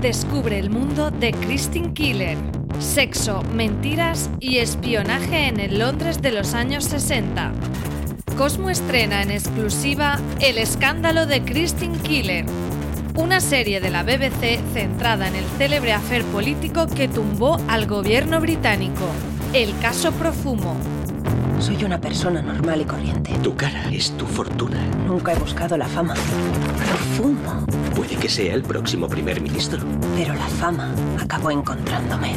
Descubre el mundo de Christine Killer. Sexo, mentiras y espionaje en el Londres de los años 60. Cosmo estrena en exclusiva El escándalo de Christine Killer, una serie de la BBC centrada en el célebre afer político que tumbó al gobierno británico, el caso Profumo. Soy una persona normal y corriente. Tu cara es tu fortuna. Nunca he buscado la fama. Profumo. Puede que sea el próximo primer ministro. Pero la fama acabó encontrándome.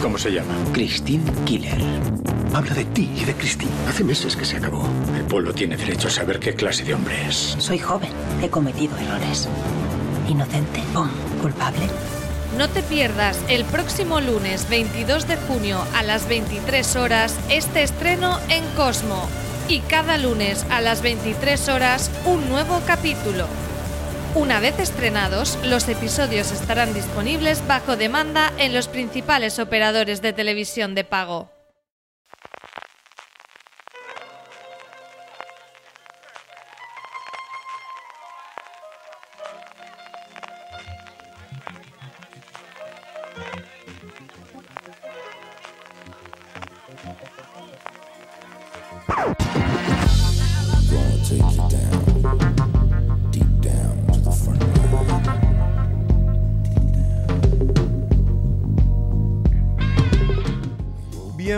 ¿Cómo se llama? Christine Killer. Habla de ti y de Christine. Hace meses que se acabó. El pueblo tiene derecho a saber qué clase de hombre es. Soy joven. He cometido errores. Inocente. ¡Pum! Culpable. No te pierdas el próximo lunes 22 de junio a las 23 horas este estreno en Cosmo. Y cada lunes a las 23 horas un nuevo capítulo. Una vez estrenados, los episodios estarán disponibles bajo demanda en los principales operadores de televisión de pago.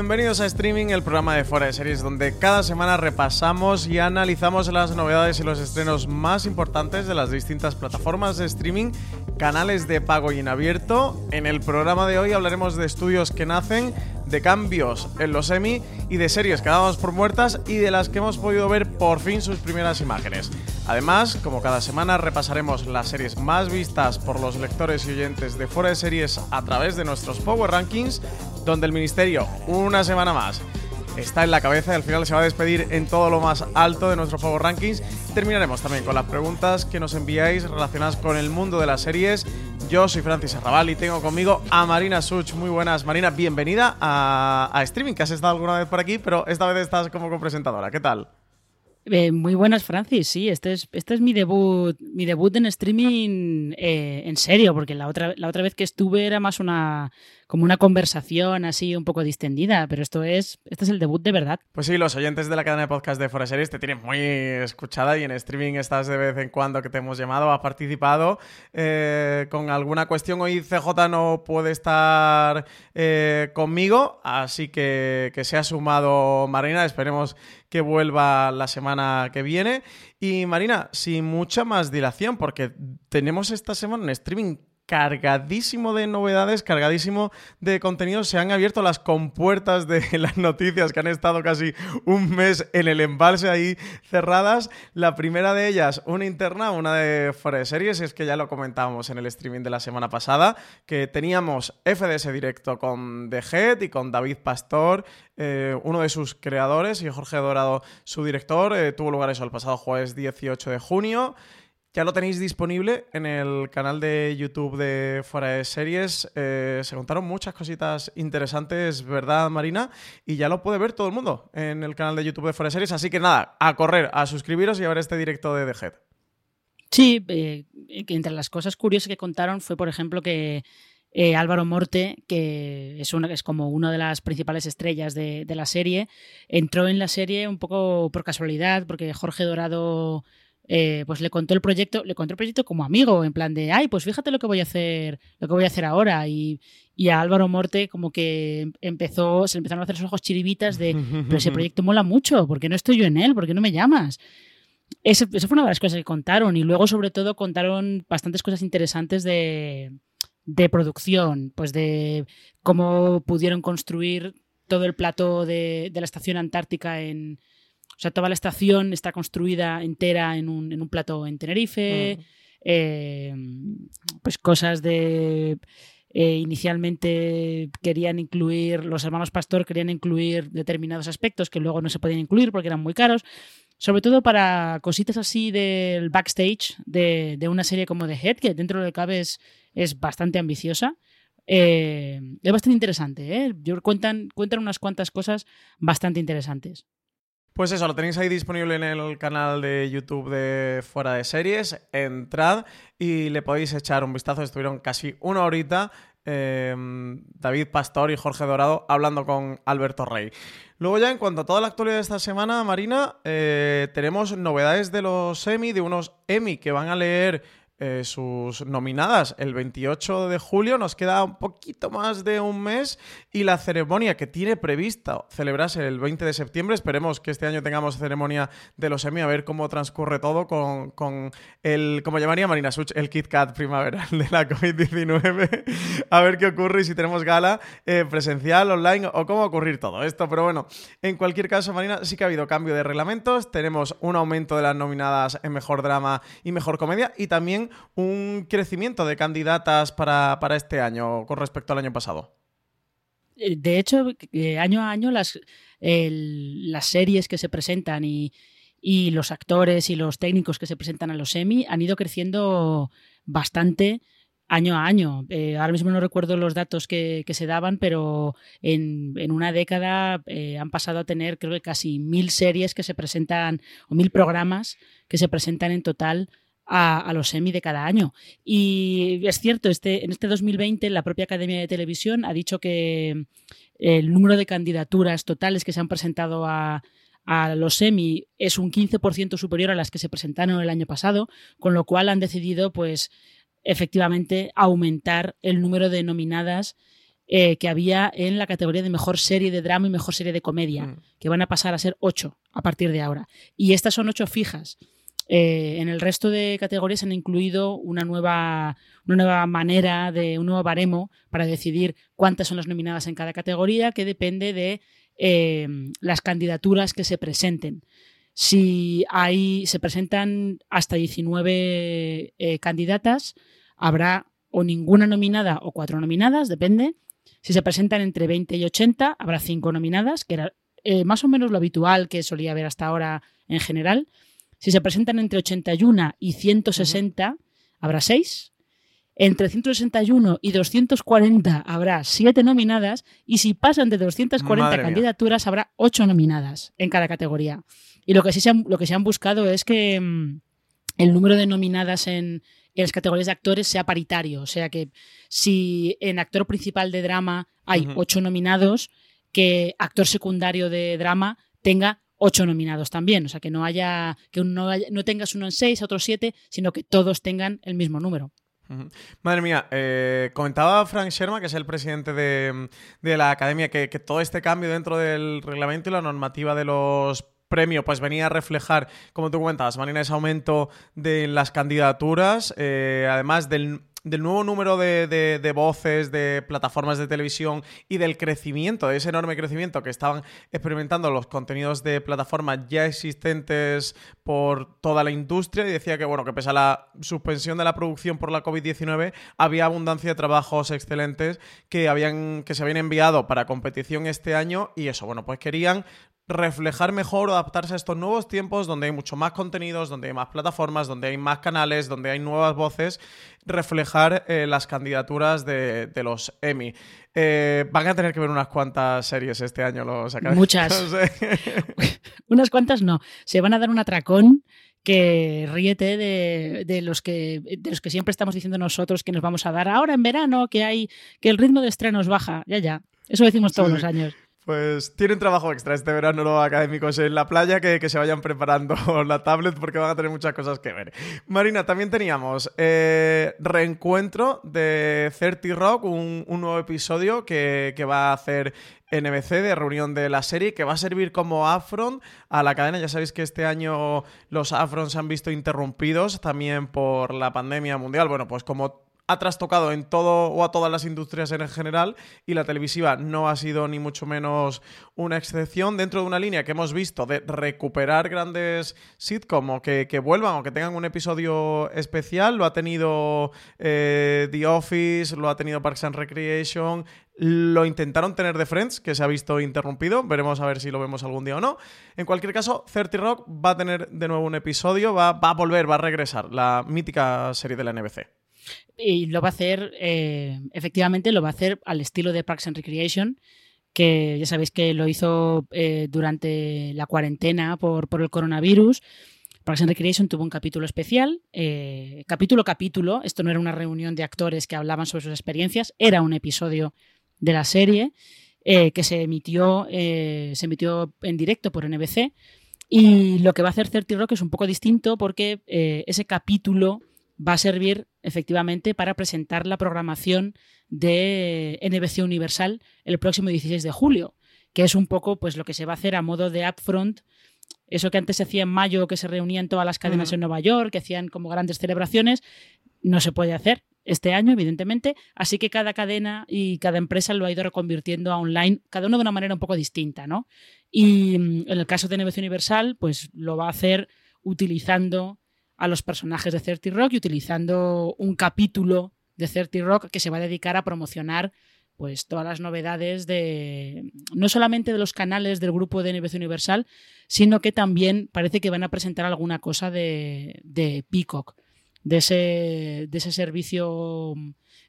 Bienvenidos a Streaming, el programa de Fuera de Series, donde cada semana repasamos y analizamos las novedades y los estrenos más importantes de las distintas plataformas de streaming, canales de pago y en abierto. En el programa de hoy hablaremos de estudios que nacen, de cambios en los Emmy y de series que damos por muertas y de las que hemos podido ver por fin sus primeras imágenes. Además, como cada semana, repasaremos las series más vistas por los lectores y oyentes de Fuera de Series a través de nuestros Power Rankings, donde el Ministerio, una semana más, está en la cabeza y al final se va a despedir en todo lo más alto de nuestros Power Rankings. Terminaremos también con las preguntas que nos enviáis relacionadas con el mundo de las series. Yo soy Francis Arrabal y tengo conmigo a Marina Such. Muy buenas, Marina. Bienvenida a, Streaming, que has estado alguna vez por aquí, pero esta vez estás como copresentadora. ¿Qué tal? Eh, muy buenas, Francis. Sí, este es, este es mi debut, mi debut en streaming eh, en serio, porque la otra, la otra vez que estuve era más una como una conversación así un poco distendida, pero esto es, este es el debut de verdad. Pues sí, los oyentes de la cadena de podcast de Fuera Series te tienen muy escuchada y en streaming estás de vez en cuando que te hemos llamado, has participado eh, con alguna cuestión. Hoy CJ no puede estar conmigo, así que que se ha sumado Marina. Esperemos que vuelva la semana que viene. Y Marina, sin mucha más dilación, porque tenemos esta semana un streaming cargadísimo de novedades, cargadísimo de contenido. Se han abierto las compuertas de las noticias que han estado casi un mes en el embalse ahí cerradas. La primera de ellas, una interna, una de fuera de series, es que ya lo comentábamos en el streaming de la semana pasada, que teníamos FDS directo con The Head y con David Pastor, eh, uno de sus creadores, y Jorge Dorado, su director. Eh, tuvo lugar eso el pasado jueves 18 de junio. Ya lo tenéis disponible en el canal de YouTube de Fuera de Series. Eh, se contaron muchas cositas interesantes, ¿verdad, Marina? Y ya lo puede ver todo el mundo en el canal de YouTube de Fuera de Series. Así que nada, a correr, a suscribiros y a ver este directo de The Head. Sí, eh, entre las cosas curiosas que contaron fue, por ejemplo, que eh, Álvaro Morte, que es, una, es como una de las principales estrellas de, de la serie, entró en la serie un poco por casualidad, porque Jorge Dorado eh, pues le contó el proyecto, le contó el proyecto como amigo, en plan de, ay, pues fíjate lo que voy a hacer, lo que voy a hacer ahora. Y, y a Álvaro Morte como que empezó, se le empezaron a hacer sus ojos chiribitas de, pero ese proyecto mola mucho, ¿por qué no estoy yo en él? ¿Por qué no me llamas? Esa fue una de las cosas que contaron. Y luego, sobre todo, contaron bastantes cosas interesantes de, de producción, pues de cómo pudieron construir todo el plato de, de la estación antártica en, o sea, toda la estación está construida entera en un, en un plato en Tenerife. Eh, pues cosas de. eh, inicialmente querían incluir, los hermanos Pastor querían incluir determinados aspectos que luego no se podían incluir porque eran muy caros. Sobre todo para cositas así del backstage de, de una serie como The Head, que dentro de lo que cabe es, es bastante ambiciosa. Eh, es bastante interesante, ¿eh? Yo- cuentan, cuentan unas cuantas cosas bastante interesantes. Pues eso, lo tenéis ahí disponible en el canal de YouTube de Fuera de Series. Entrad y le podéis echar un vistazo. Estuvieron casi una horita eh, David Pastor y Jorge Dorado hablando con Alberto Rey. Luego ya en cuanto a toda la actualidad de esta semana, Marina, eh, tenemos novedades de los Emmy, de unos Emmy que van a leer eh, sus nominadas el 28 de julio. Nos queda un poquito más de un mes y la ceremonia que tiene prevista celebrarse el 20 de septiembre. Esperemos que este año tengamos ceremonia de los Emmy, a ver cómo transcurre todo con, el, como llamaría Marina Such, el Kit Kat primaveral de la COVID-19. a ver qué ocurre y si tenemos gala eh, presencial, online o cómo va ocurrir todo esto. Pero bueno, en cualquier caso, Marina, sí que ha habido cambio de reglamentos. Tenemos un aumento de las nominadas en mejor drama y mejor comedia y también un crecimiento de candidatas para, este año con respecto al año pasado. Eh, de hecho, eh, año a año las, las series que se presentan y, los actores y los técnicos que se presentan a los Emmy han ido creciendo bastante año a año. Eh, ahora mismo no recuerdo los datos que, se daban, pero en, una década han pasado a tener creo que casi mil series que se presentan, o mil programas que se presentan en total a, los Emmy de cada año. Y es cierto, este, en este 2020 la propia Academia de Televisión ha dicho que el número de candidaturas totales que se han presentado a, los Emmy es un 15% superior a las que se presentaron el año pasado, con lo cual han decidido, pues, efectivamente aumentar el número de nominadas eh, que había en la categoría de mejor serie de drama y mejor serie de comedia, mm. que van a pasar a ser ocho a partir de ahora. Y estas son ocho fijas. Eh, en el resto de categorías han incluido una nueva, una nueva manera de un nuevo baremo para decidir cuántas son las nominadas en cada categoría, que depende de eh, las candidaturas que se presenten. Si hay, se presentan hasta 19 eh, candidatas, habrá o ninguna nominada o cuatro nominadas, depende. Si se presentan entre 20 y 80, habrá cinco nominadas, que era más o menos lo habitual que solía haber hasta ahora en general. Si se presentan entre 81 y 160, habrá 6. Entre 161 y 240 habrá 7 nominadas. Y si pasan de 240 candidaturas, habrá 8 nominadas en cada categoría. Y lo que sí se han, lo que se han buscado es que mm, el número de nominadas en, las categorías de actores sea paritario. O sea que si en actor principal de drama hay 8 nominados, que actor secundario de drama tenga ocho nominados también. O sea, que no haya, que no, no tengas uno en seis, otro siete, sino que todos tengan el mismo número. Madre mía, eh, comentaba Frank Sherman, que es el presidente de, la academia, que, todo este cambio dentro del reglamento y la normativa de los premios pues venía a reflejar, como tú comentabas, Marina, ese aumento de las candidaturas, eh, además del del nuevo número de, voces, de plataformas de televisión y del crecimiento, de ese enorme crecimiento que estaban experimentando los contenidos de plataformas ya existentes por toda la industria. Y decía que, bueno, que pese a la suspensión de la producción por la COVID-19, había abundancia de trabajos excelentes que, habían, que se habían enviado para competición este año. Y eso, bueno, pues querían reflejar mejor o adaptarse a estos nuevos tiempos donde hay mucho más contenidos, donde hay más plataformas, donde hay más canales, donde hay nuevas voces, reflejar eh, las candidaturas de, los Emmy. Eh, van a tener que ver unas cuantas series este año los Muchas. unas cuantas no. Se van a dar un atracón que ríete de, los que, de los que siempre estamos diciendo nosotros que nos vamos a dar ahora en verano, que hay que el ritmo de estrenos baja. Ya, ya. Eso decimos todos los años. Pues tienen trabajo extra este verano los académicos en la playa que, se vayan preparando la tablet porque van a tener muchas cosas que ver. Marina, también teníamos eh, reencuentro de 30 Rock, un, nuevo episodio que, que, va a hacer NBC de reunión de la serie que va a servir como afront a la cadena. Ya sabéis que este año los afronts se han visto interrumpidos también por la pandemia mundial. Bueno, pues como ha trastocado en todo o a todas las industrias en general y la televisiva no ha sido ni mucho menos una excepción dentro de una línea que hemos visto de recuperar grandes sitcom que, vuelvan o que tengan un episodio especial. Lo ha tenido eh, The Office, lo ha tenido Parks and Recreation, lo intentaron tener de Friends, que se ha visto interrumpido. Veremos a ver si lo vemos algún día o no. En cualquier caso, 30 Rock va a tener de nuevo un episodio, va a volver, va a regresar, la mítica serie de la NBC. Y lo va a hacer, eh, efectivamente, lo va a hacer al estilo de Parks and Recreation, que ya sabéis que lo hizo eh, durante la cuarentena por, por el coronavirus. Parks and Recreation tuvo un capítulo especial, eh, capítulo capítulo. Esto no era una reunión de actores que hablaban sobre sus experiencias, era un episodio de la serie eh, que se emitió, eh, se emitió en directo por NBC. Y lo que va a hacer 30 Rock es un poco distinto porque ese capítulo va a servir efectivamente para presentar la programación de NBC Universal el próximo 16 de julio, que es un poco pues lo que se va a hacer a modo de upfront eso que antes se hacía en mayo, que se reunían todas las cadenas en Nueva York, que hacían como grandes celebraciones, no se puede hacer este año, evidentemente. Así que cada cadena y cada empresa lo ha ido reconvirtiendo a online, cada uno de una manera un poco distinta, ¿no? Y mm, en el caso de NBC Universal, pues lo va a hacer utilizando a los personajes de 30 Rock y utilizando un capítulo de 30 Rock que se va a dedicar a promocionar pues todas las novedades de no solamente de los canales del grupo de NBC Universal, sino que también parece que van a presentar alguna cosa de, de Peacock, de ese, de ese servicio,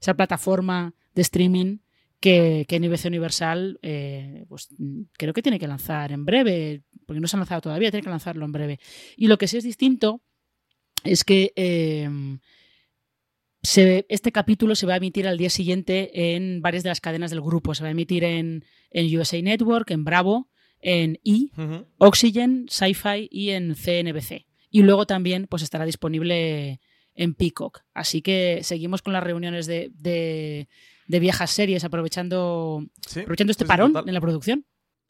esa plataforma de streaming que, que NBC Universal eh, pues, creo que tiene que lanzar en breve, porque no se ha lanzado todavía, tiene que lanzarlo en breve. Y lo que sí es distinto es que eh, este capítulo se va a emitir al día siguiente en varias de las cadenas del grupo. Se va a emitir en, USA Network, en Bravo, en E, Oxygen, Sci-Fi y en CNBC. Y luego también pues, estará disponible en Peacock. Así que seguimos con las reuniones de, viejas series aprovechando, aprovechando este parón en la producción.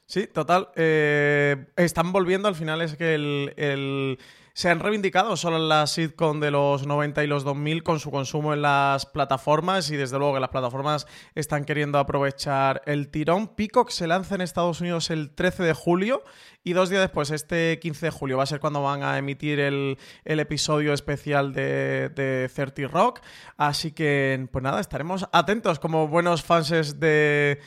Sí, total. Eh, están volviendo al final, es que el se han reivindicado solo la sitcom de los 90 y los 2000 con su consumo en las plataformas y desde luego que las plataformas están queriendo aprovechar el tirón. Peacock se lanza en Estados Unidos el 13 de julio y dos días después, este 15 de julio, va a ser cuando van a emitir el, episodio especial de, de 30 Rock. Así que, pues nada, estaremos atentos como buenos fans de,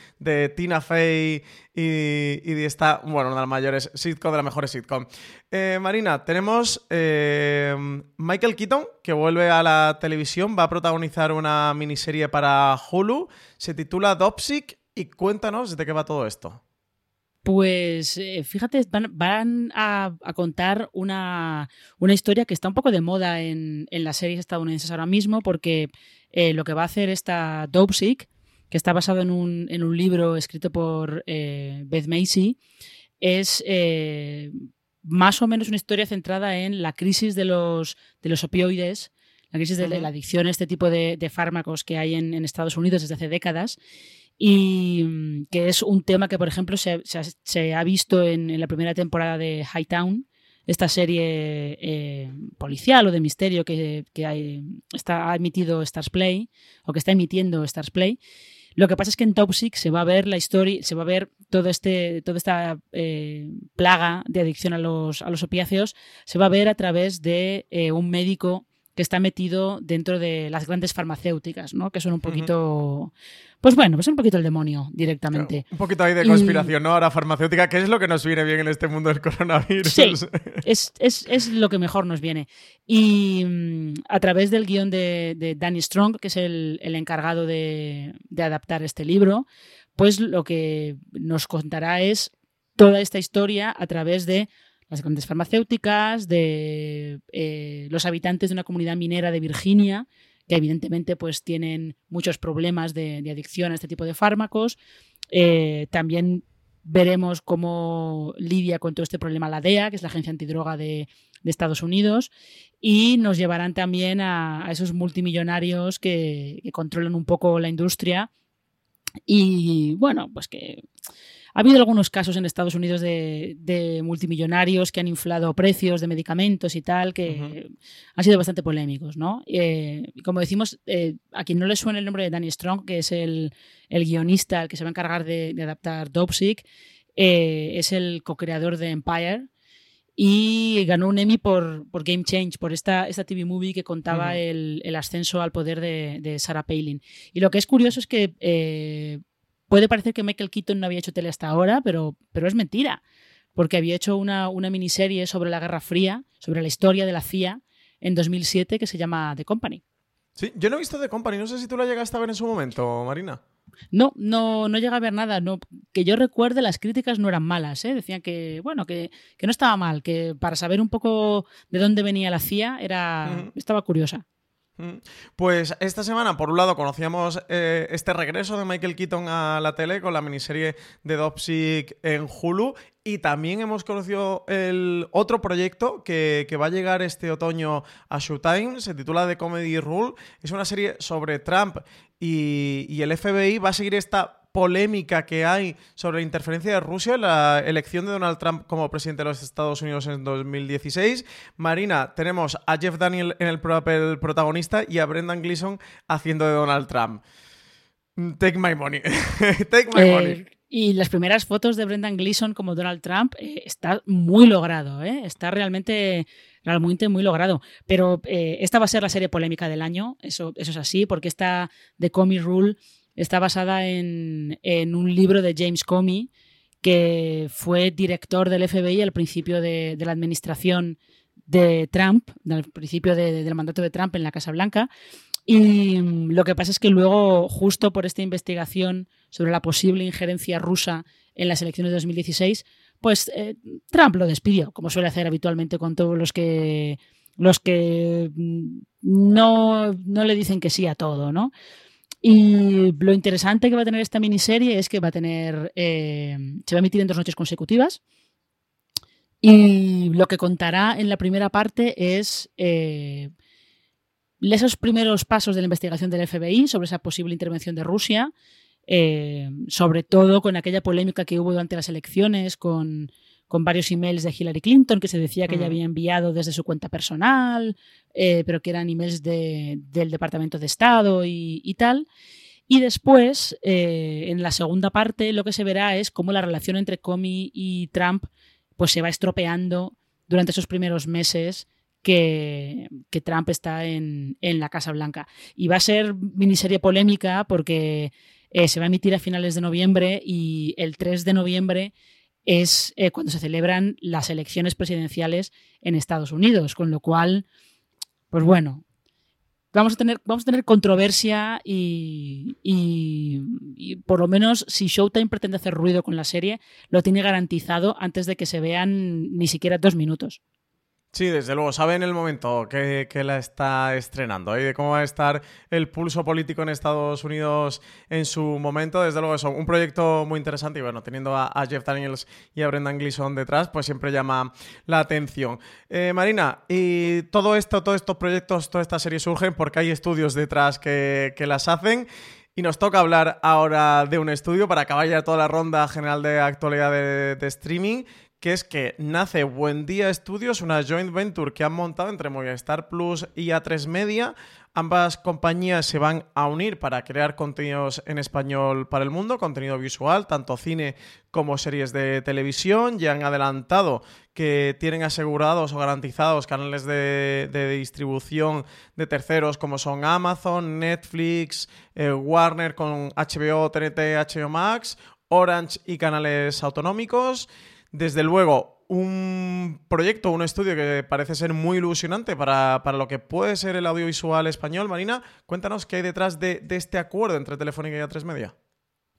Tina Fey y, y, de esta, bueno, una de las mayores sitcom, de las mejores sitcom. Eh, Marina, tenemos eh, Michael Keaton, que vuelve a la televisión, va a protagonizar una miniserie para Hulu, se titula Dopsic y cuéntanos de qué va todo esto. Pues eh, fíjate, van, a, contar una, historia que está un poco de moda en, las series estadounidenses ahora mismo, porque eh, lo que va a hacer esta Dopesick, que está basado en un, libro escrito por eh, Beth Macy, es más o menos una historia centrada en la crisis de los, de los opioides, la crisis de la adicción a este tipo de, fármacos que hay en, en Estados Unidos desde hace décadas y mm, que es un tema que, por ejemplo, se, ha visto en, la primera temporada de Hightown, esta serie eh, policial o de misterio que, está, ha emitido Stars Play o que está emitiendo Stars Play. Lo que pasa es que en Toxic se va a ver la historia, se va a ver todo este, toda esta eh, plaga de adicción a los, a los opiáceos, se va a ver a través de eh, un médico que está metido dentro de las grandes farmacéuticas, ¿no? Que son un poquito. Pues bueno, pues un poquito el demonio directamente. un poquito ahí de conspiración, ¿no? Ahora farmacéutica, ¿qué es lo que nos viene bien en este mundo del coronavirus? Sí, es, lo que mejor nos viene. Y mm, a través del guion de, Danny Strong, que es el, encargado de, de adaptar este libro, pues lo que nos contará es toda esta historia a través de las grandes farmacéuticas, de eh, los habitantes de una comunidad minera de Virginia, que evidentemente pues tienen muchos problemas de, adicción a este tipo de fármacos. Eh, también veremos cómo lidia con todo este problema la DEA, que es la agencia antidroga de, Estados Unidos, y nos llevarán también a, esos multimillonarios que, controlan un poco la industria y bueno, pues que ha habido algunos casos en Estados Unidos de, multimillonarios que han inflado precios de medicamentos y tal, que han sido bastante polémicos, ¿no? Eh, como decimos, eh, a quien no le suena el nombre de Danny Strong, que es el, guionista, el que se va a encargar de, adaptar Dopesick, eh, es el co-creador de Empire y ganó un Emmy por, Game Change, por esta, esta TV movie que contaba el, ascenso al poder de, Sarah Palin. Y lo que es curioso es que Puede parecer que Michael Keaton no había hecho tele hasta ahora, pero, pero es mentira, porque había hecho una, una miniserie sobre la Guerra Fría, sobre la historia de la CIA en 2007 que se llama The Company. Sí, yo no he visto The Company, no sé si tú la llegaste a ver en su momento, Marina. No, no, no llega a ver nada. No, que yo recuerde, las críticas no eran malas. ¿eh? Decían que, bueno, que, que, no estaba mal, que para saber un poco de dónde venía la CIA era, estaba curiosa. Pues esta semana, por un lado, conocíamos eh, este regreso de Michael Keaton a la tele con la miniserie de Dopsic en Hulu y también hemos conocido el otro proyecto que, va a llegar este otoño a Showtime, se titula The Comedy Rule, es una serie sobre Trump y el FBI va a seguir esta polémica que hay sobre la interferencia de Rusia en la elección de Donald Trump como presidente de los Estados Unidos en 2016. Marina, tenemos a Jeff Daniel en el papel protagonista y a Brendan Gleeson haciendo de Donald Trump. Take my money. Take my money. Eh, y las primeras fotos de Brendan Gleeson como Donald Trump eh, está muy logrado, ¿eh? está realmente, realmente muy logrado. Pero esta va a ser la serie polémica del año, eso, eso es así, porque esta The Comey Rule Está basada en, un libro de James Comey, que fue director del FBI al principio de, la administración de Trump, al principio del mandato de Trump en la Casa Blanca. Y lo que pasa es que luego, justo por esta investigación sobre la posible injerencia rusa en las elecciones de 2016, pues eh, Trump lo despidió, como suele hacer habitualmente con todos los que mm, no le dicen que sí a todo, ¿no? Y lo interesante que va a tener esta miniserie es que va a tener. Eh, se va a emitir en dos noches consecutivas. Y lo que contará en la primera parte es eh, esos primeros pasos de la investigación del FBI sobre esa posible intervención de Rusia, eh, sobre todo con aquella polémica que hubo durante las elecciones con con varios emails de Hillary Clinton que se decía que ella había enviado desde su cuenta personal, eh, pero que eran emails del Departamento de Estado y, tal. Y después, eh, en la segunda parte, lo que se verá es cómo la relación entre Comey y Trump pues, se va estropeando durante esos primeros meses que, Trump está en, la Casa Blanca. Y va a ser miniserie polémica porque eh, se va a emitir a finales de noviembre y el 3 de noviembre es eh, cuando se celebran las elecciones presidenciales en Estados Unidos, con lo cual, pues bueno, vamos a tener, vamos a tener controversia y, y, por lo menos si Showtime pretende hacer ruido con la serie, lo tiene garantizado antes de que se vean ni siquiera dos minutos. Sí, desde luego, sabe en el momento que, la está estrenando y de cómo va a estar el pulso político en Estados Unidos en su momento. Desde luego, eso, un proyecto muy interesante y bueno, teniendo a, Jeff Daniels y a Brendan Gleeson detrás, pues siempre llama la atención. Eh, Marina, y todo esto, todos estos proyectos, toda esta serie surgen porque hay estudios detrás que, las hacen. Y nos toca hablar ahora de un estudio para acabar ya toda la ronda general de actualidad de, de streaming que es que nace Buen Día Estudios, una joint venture que han montado entre Movistar Plus y A3 Media. Ambas compañías se van a unir para crear contenidos en español para el mundo, contenido visual, tanto cine como series de televisión. Ya han adelantado que tienen asegurados o garantizados canales de, distribución de terceros como son Amazon, Netflix, eh, Warner con HBO, TNT, HBO Max, Orange y canales autonómicos. Desde luego, un proyecto, un estudio que parece ser muy ilusionante para, lo que puede ser el audiovisual español. Marina, cuéntanos qué hay detrás de, este acuerdo entre Telefónica y A3 Media.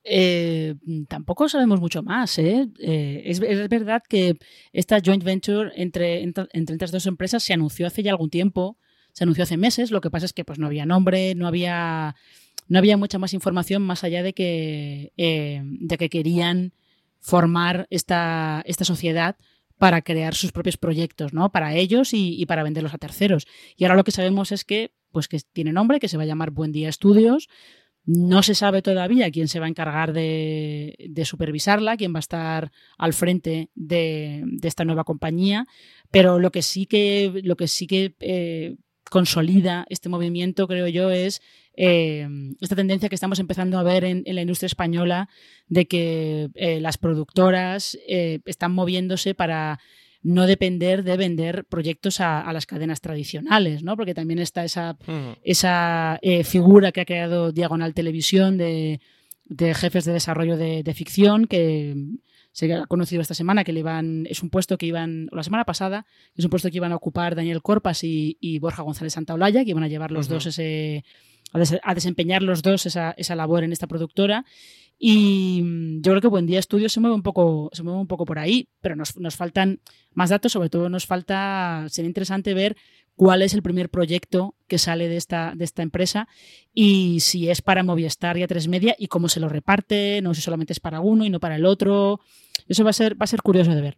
Eh, tampoco sabemos mucho más. ¿eh? Eh, es, verdad que esta joint venture entre, entre, estas dos empresas se anunció hace ya algún tiempo, se anunció hace meses. Lo que pasa es que pues, no había nombre, no había, no había mucha más información más allá de que, de que querían formar esta, esta sociedad para crear sus propios proyectos, ¿no? Para ellos y, para venderlos a terceros. Y ahora lo que sabemos es que, pues que tiene nombre, que se va a llamar Buen Día Estudios. No se sabe todavía quién se va a encargar de, supervisarla, quién va a estar al frente de, esta nueva compañía, pero lo que sí que, lo que, sí que eh, consolida este movimiento, creo yo, es eh, esta tendencia que estamos empezando a ver en, la industria española de que eh, las productoras eh, están moviéndose para no depender de vender proyectos a, las cadenas tradicionales, ¿no? Porque también está esa, esa figura que ha creado Diagonal Televisión de, jefes de desarrollo de, ficción que se ha conocido esta semana que le iban, es un puesto que iban, o la semana pasada, es un puesto que iban a ocupar Daniel Corpas y, Borja González Santaolalla, que iban a llevar los dos ese, a, desempeñar los dos esa, esa labor en esta productora. Y mm, yo creo que Buen Día Estudios se mueve un poco, se mueve un poco por ahí, pero nos, nos, faltan más datos, sobre todo nos falta, sería interesante ver cuál es el primer proyecto que sale de esta, de esta empresa y si es para Movistar y A3 Media y cómo se lo reparte, no si solamente es para uno y no para el otro. Eso va a ser, va a ser curioso de ver.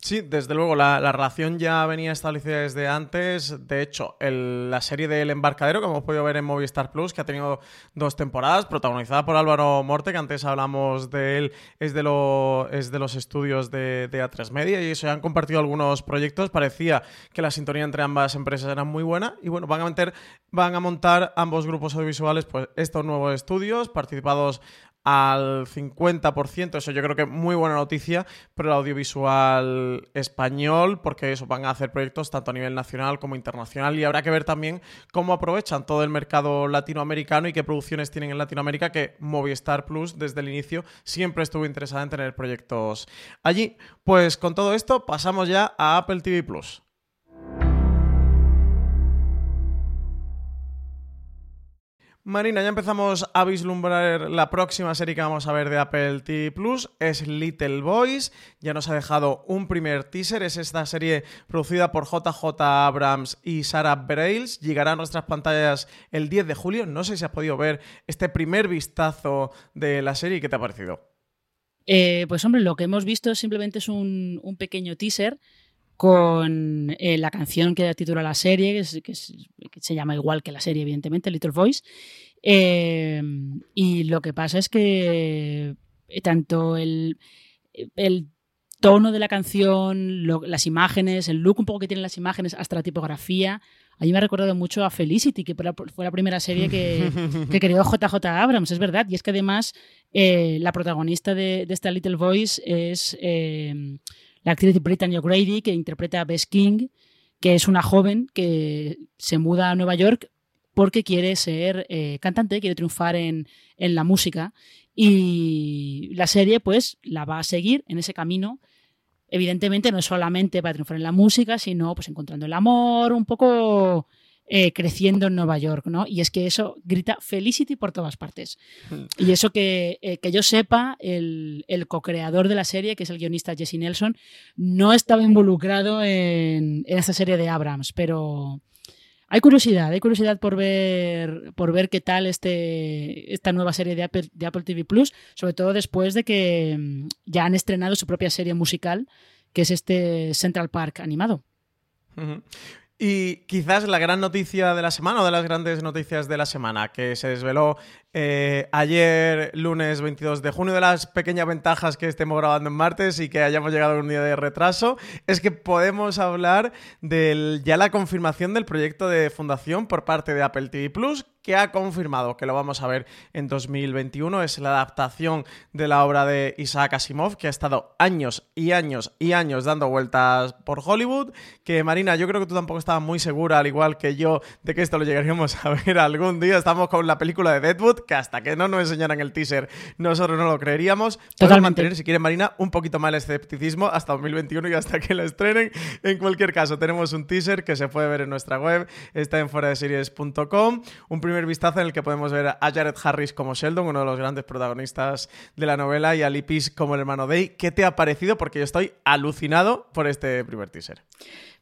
Sí, desde luego, la, relación ya venía establecida desde antes. De hecho, la serie del embarcadero, que hemos podido ver en Movistar Plus, que ha tenido dos temporadas, protagonizada por Álvaro Morte, que antes hablamos de él, es de, de los estudios de, de A3 Media, y ya han compartido algunos proyectos. Parecía que la sintonía entre ambas empresas era muy buena, y bueno, van a meter, van a montar ambos grupos audiovisuales, pues estos nuevos estudios, participados al 50%, eso yo creo que es muy buena noticia, pero el audiovisual español, porque eso van a hacer proyectos tanto a nivel nacional como internacional y habrá que ver también cómo aprovechan todo el mercado latinoamericano y qué producciones tienen en Latinoamérica, que Movistar Plus desde el inicio siempre estuvo interesada en tener proyectos allí. Pues con todo esto pasamos ya a Apple TV Plus. Marina, ya empezamos a vislumbrar la próxima serie que vamos a ver de Apple TV Plus. Es Little Boys. Ya nos ha dejado un primer teaser. Es esta serie producida por JJ Abrams y Sarah Bareilles. Llegará a nuestras pantallas el 10 de julio. No sé si has podido ver este primer vistazo de la serie. ¿Qué te ha parecido? Eh, pues hombre, lo que hemos visto simplemente es un, pequeño teaser con eh, la canción que da título a la serie, que, se llama igual que la serie, evidentemente, Little Voice. Eh, y lo que pasa es que tanto el, tono de la canción, las imágenes, el look un poco que tienen las imágenes, hasta la tipografía, a mí me ha recordado mucho a Felicity, que fue la primera serie que, que creó JJ Abrams, es verdad. Y es que además eh, la protagonista de, esta Little Voice es eh, la actriz Brittany O'Grady, que interpreta a Bess King, que es una joven que se muda a Nueva York porque quiere ser eh, cantante, quiere triunfar en, en, la música. Y la serie, pues, la va a seguir en ese camino. Evidentemente, no solamente para triunfar en la música, sino pues encontrando el amor, un poco eh, creciendo en Nueva York, ¿no? Y es que eso grita Felicity por todas partes. Hmm. Y eso que, eh, que yo sepa, el, el co-creador de la serie, que es el guionista Jesse Nelson, no estaba involucrado en, en esta serie de Abrams, pero hay curiosidad, hay curiosidad por ver, por ver qué tal este, esta nueva serie de Apple, de Apple TV Plus, sobre todo después de que mm, ya han estrenado su propia serie musical, que es este Central Park animado. Y quizás la gran noticia de la semana, o de las grandes noticias de la semana, que se desveló eh, ayer, lunes 22 de junio, de las pequeñas ventajas que estemos grabando en martes y que hayamos llegado a un día de retraso, es que podemos hablar de ya la confirmación del proyecto de fundación por parte de Apple TV Plus, que ha confirmado que lo vamos a ver en 2021. Es la adaptación de la obra de Isaac Asimov, que ha estado años y años y años dando vueltas por Hollywood. Que Marina, yo creo que tú tampoco estabas muy segura, al igual que yo, de que esto lo llegaríamos a ver algún día. Estamos con la película de Deadwood, que hasta que no nos enseñaran el teaser, nosotros no lo creeríamos. Podemos mantener, si quiere Marina, un poquito más el escepticismo hasta 2021 y hasta que lo estrenen. En cualquier caso, tenemos un teaser que se puede ver en nuestra web, está en foradeseries.com. Un primer vistazo en el que podemos ver a Jared Harris como Sheldon, uno de los grandes protagonistas de la novela, y a Lee como el hermano Day. ¿Qué te ha parecido? Porque yo estoy alucinado por este primer teaser.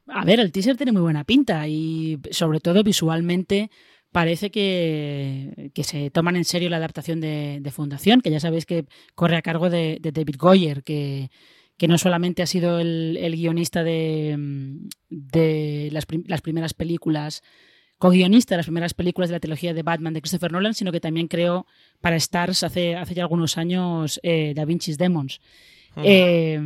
A ver, el teaser tiene muy buena pinta y sobre todo visualmente parece que, se toman en serio la adaptación de, Fundación, que ya sabéis que corre a cargo de, David Goyer, que, que, no solamente ha sido el, guionista de, de las, las primeras películas co-guionista de las primeras películas de la trilogía de Batman de Christopher Nolan, sino que también creó para Stars hace, hace ya algunos años eh, Da Vinci's Demons. Eh,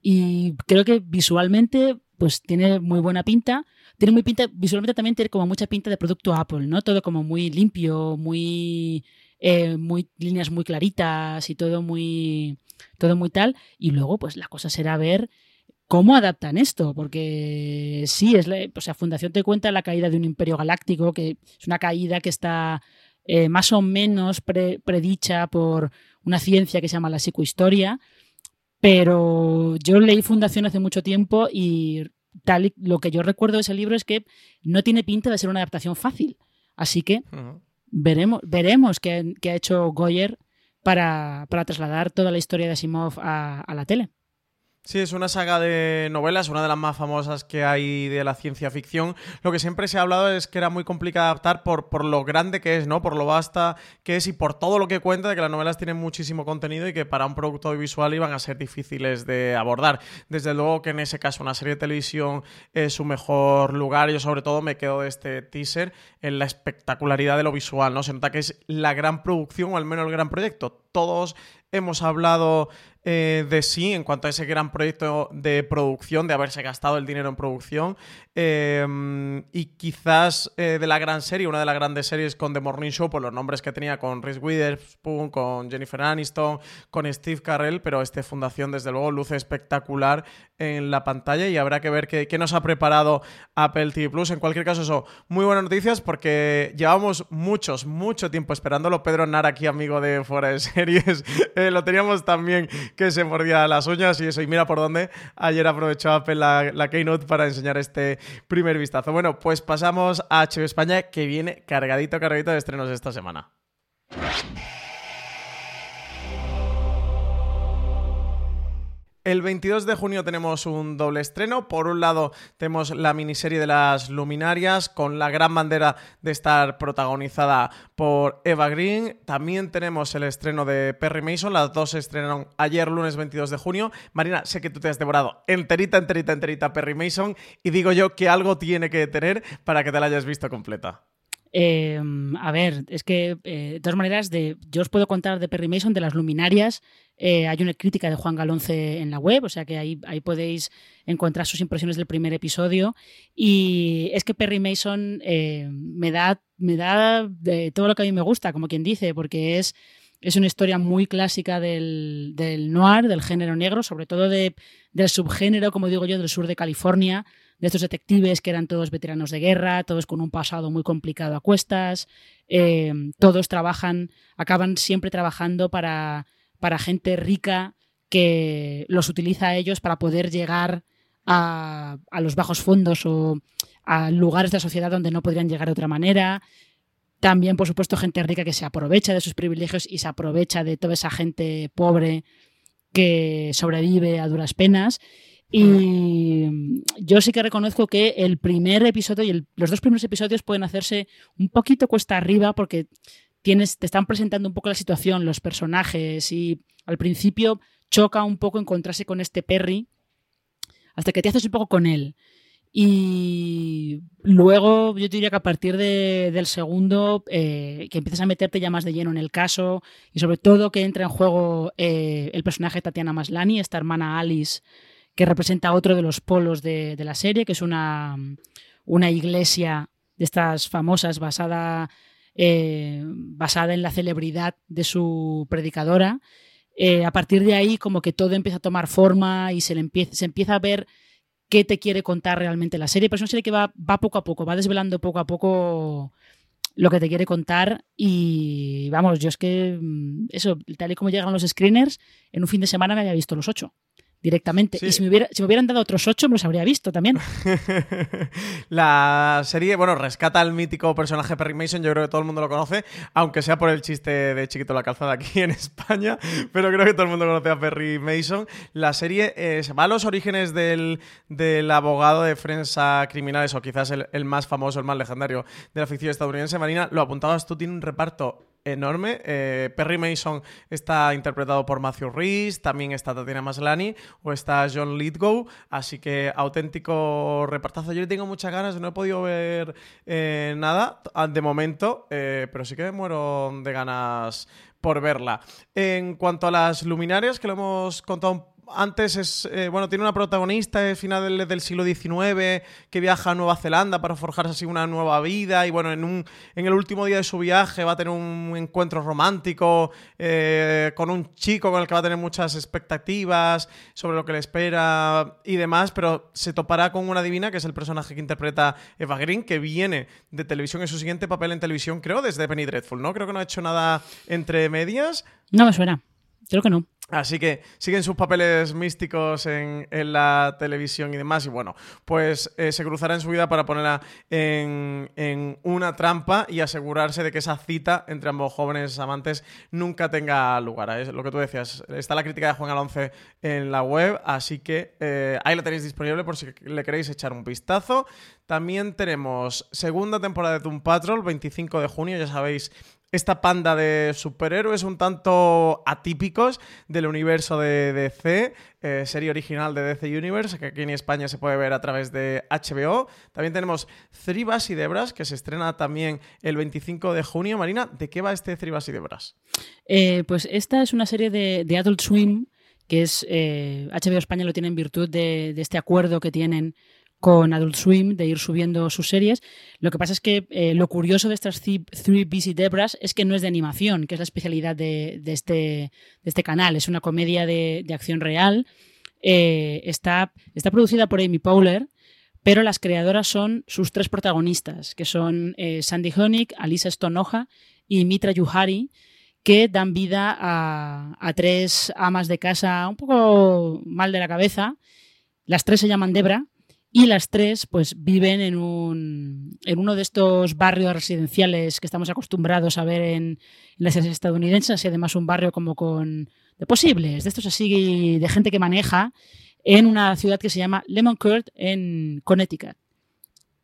y creo que visualmente pues tiene muy buena pinta. Tiene muy pinta, visualmente también tiene como mucha pinta de producto Apple, ¿no? Todo como muy limpio, muy, eh, muy líneas muy claritas y todo muy, todo muy tal. Y luego, pues la cosa será ver ¿Cómo adaptan esto? Porque sí, es o sea, Fundación te cuenta la caída de un imperio galáctico, que es una caída que está eh, más o menos predicha por una ciencia que se llama la psicohistoria, pero yo leí Fundación hace mucho tiempo y tal y, lo que yo recuerdo de ese libro es que no tiene pinta de ser una adaptación fácil. Así que veremos, veremos qué, ha hecho Goyer para, trasladar toda la historia de Asimov a la tele. Sí, es una saga de novelas, una de las más famosas que hay de la ciencia ficción. Lo que siempre se ha hablado es que era muy complicado adaptar por, por lo grande que es, ¿no? Por lo vasta que es y por todo lo que cuenta de que las novelas tienen muchísimo contenido y que para un producto audiovisual iban a ser difíciles de abordar. Desde luego que en ese caso una serie de televisión es su mejor lugar. Yo sobre todo me quedo de este teaser en la espectacularidad de lo visual, ¿no? Se nota que es la gran producción o al menos el gran proyecto. Todos hemos hablado eh, de sí en cuanto a ese gran proyecto de producción, de haberse gastado el dinero en producción. Em, y quizás eh, de la gran serie, una de las grandes series con The Morning Show, por los nombres que tenía con Reese Witherspoon, con Jennifer Aniston, con Steve Carell, pero este Fundación, desde luego, luce espectacular en la pantalla y habrá que ver qué, nos ha preparado Apple TV Plus. En cualquier caso, eso, muy buenas noticias porque llevamos muchos, mucho tiempo esperándolo. Pedro Nara, aquí amigo de Fuera de Series, eh, lo teníamos también que se mordía las uñas y eso. Y mira por dónde ayer aprovechó Apple la Keynote para enseñar este primer vistazo. Bueno, pues pasamos a HBO España que viene cargadito, cargadito de estrenos esta semana. El 22 de junio tenemos un doble estreno. Por un lado tenemos la miniserie de las luminarias con la gran bandera de estar protagonizada por Eva Green. También tenemos el estreno de Perry Mason. Las dos se estrenaron ayer lunes 22 de junio. Marina, sé que tú te has devorado enterita, enterita, enterita Perry Mason y digo yo que algo tiene que tener para que te la hayas visto completa. Em, a ver, es que eh, de todas maneras, de, yo os puedo contar de Perry Mason, de las luminarias. Eh, hay una crítica de Juan Galonce en la web, o sea que ahí, ahí podéis encontrar sus impresiones del primer episodio. Y es que Perry Mason eh, me da, me da de todo lo que a mí me gusta, como quien dice, porque es, es una historia muy clásica del, del noir, del género negro, sobre todo de, del subgénero, como digo yo, del sur de California de estos detectives que eran todos veteranos de guerra, todos con un pasado muy complicado a cuestas, eh, todos trabajan, acaban siempre trabajando para, para gente rica que los utiliza a ellos para poder llegar a, a, los bajos fondos o a lugares de la sociedad donde no podrían llegar de otra manera. También, por supuesto, gente rica que se aprovecha de sus privilegios y se aprovecha de toda esa gente pobre que sobrevive a duras penas. Y yo sí que reconozco que el primer episodio y los dos primeros episodios pueden hacerse un poquito cuesta arriba porque tienes, te están presentando un poco la situación, los personajes y al principio choca un poco encontrarse con este Perry hasta que te haces un poco con él. Y luego yo diría que a partir del segundo, eh, que empiezas a meterte ya más de lleno en el caso y sobre todo que entra en juego eh, el personaje de Tatiana Maslani, esta hermana Alice, que representa otro de los polos de, la serie, que es una, una, iglesia de estas famosas basada, eh, basada en la celebridad de su predicadora. Eh, a partir de ahí, como que todo empieza a tomar forma y se, le empieza, se empieza a ver qué te quiere contar realmente la serie. Pero es una serie que va, va poco a poco, va desvelando poco a poco lo que te quiere contar y vamos, yo es que mm, eso, tal y como llegan los screeners, en un fin de semana me había visto los ocho directamente. Y si me, hubiera, si me hubieran dado otros ocho, me los habría visto también. la serie, bueno, rescata al mítico personaje Perry Mason, yo creo que todo el mundo lo conoce, aunque sea por el chiste de Chiquito la Calzada aquí en España, pero creo que todo el mundo conoce a Perry Mason. La serie eh, se va a los orígenes del, del, abogado de prensa criminales, o quizás el, el, más famoso, el más legendario de la ficción estadounidense. Marina, lo apuntabas tú, tiene un reparto enorme. Eh, Perry Mason está interpretado por Matthew Rhys, también está Tatiana Maslany o está John Lithgow, así que auténtico repartazo. Yo le tengo muchas ganas, no he podido ver eh, nada de momento, eh, pero sí que me muero de ganas por verla. En cuanto a las luminarias, que lo hemos contado antes es, eh, bueno, tiene una protagonista de final del, siglo XIX que viaja a Nueva Zelanda para forjarse así una nueva vida y bueno, en, un, en el último día de su viaje va a tener un encuentro romántico eh, con un chico con el que va a tener muchas expectativas sobre lo que le espera y demás, pero se topará con una divina que es el personaje que interpreta Eva Green, que viene de televisión, es su siguiente papel en televisión, creo, desde Penny Dreadful, ¿no? Creo que no ha hecho nada entre medias. No me suena. Creo que no. Así que siguen sus papeles místicos en, la televisión y demás. Y bueno, pues eh, se cruzará en su vida para ponerla en, en, una trampa y asegurarse de que esa cita entre ambos jóvenes amantes nunca tenga lugar. Es lo que tú decías. Está la crítica de Juan Alonce en la web, así que eh, ahí la tenéis disponible por si le queréis echar un vistazo. También tenemos segunda temporada de Doom Patrol, 25 de junio, ya sabéis esta panda de superhéroes un tanto atípicos del universo de DC, eh, serie original de DC Universe, que aquí en España se puede ver a través de HBO. También tenemos Tribas y Debras, que se estrena también el 25 de junio. Marina, ¿de qué va este Tribas y Debras? Eh, pues esta es una serie de, Adult Swim, que es HBO eh, España lo tiene en virtud de este acuerdo que tienen con Adult Swim de ir subiendo sus series. Lo que pasa es que eh, lo curioso de estas Three Busy Debras es que no es de animación, que es la especialidad de, este, este, canal. Es una comedia de, acción real. Eh, está, producida por Amy Powler, pero las creadoras son sus tres protagonistas, que son eh, Sandy Honig, Alisa Stonoja y Mitra Yuhari, que dan vida a tres amas de casa un poco mal de la cabeza. Las tres se llaman Debra y las tres pues viven en, un, en uno de estos barrios residenciales que estamos acostumbrados a ver en, las estadounidenses, y además un barrio como con de posibles, de estos así de gente que maneja, en una ciudad que se llama Lemoncourt en Connecticut.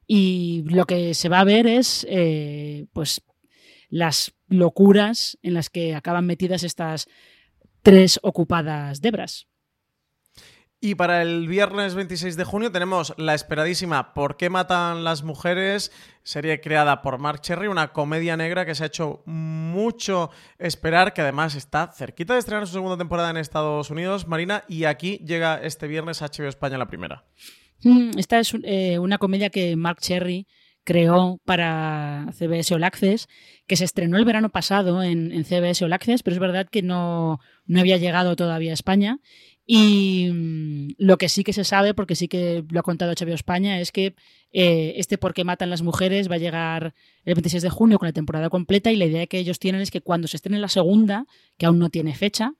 Y lo que se va a ver es eh, pues las locuras en las que acaban metidas estas tres ocupadas debras. Y para el viernes 26 de junio tenemos la esperadísima ¿Por qué matan las mujeres? Serie creada por Mark Cherry, una comedia negra que se ha hecho mucho esperar, que además está cerquita de estrenar su segunda temporada en Estados Unidos, Marina, y aquí llega este viernes HBO España la primera. Mm, esta es eh, una comedia que Mark Cherry creó para CBS All Access, que se estrenó el verano pasado en, en CBS All Access, pero es verdad que no, no había llegado todavía a España y mm, lo que sí que se sabe, porque sí que lo ha contado HBO España, es que eh, este Por qué matan las mujeres va a llegar el 26 de junio con la temporada completa y la idea que ellos tienen es que cuando se estrene la segunda, que aún no tiene fecha,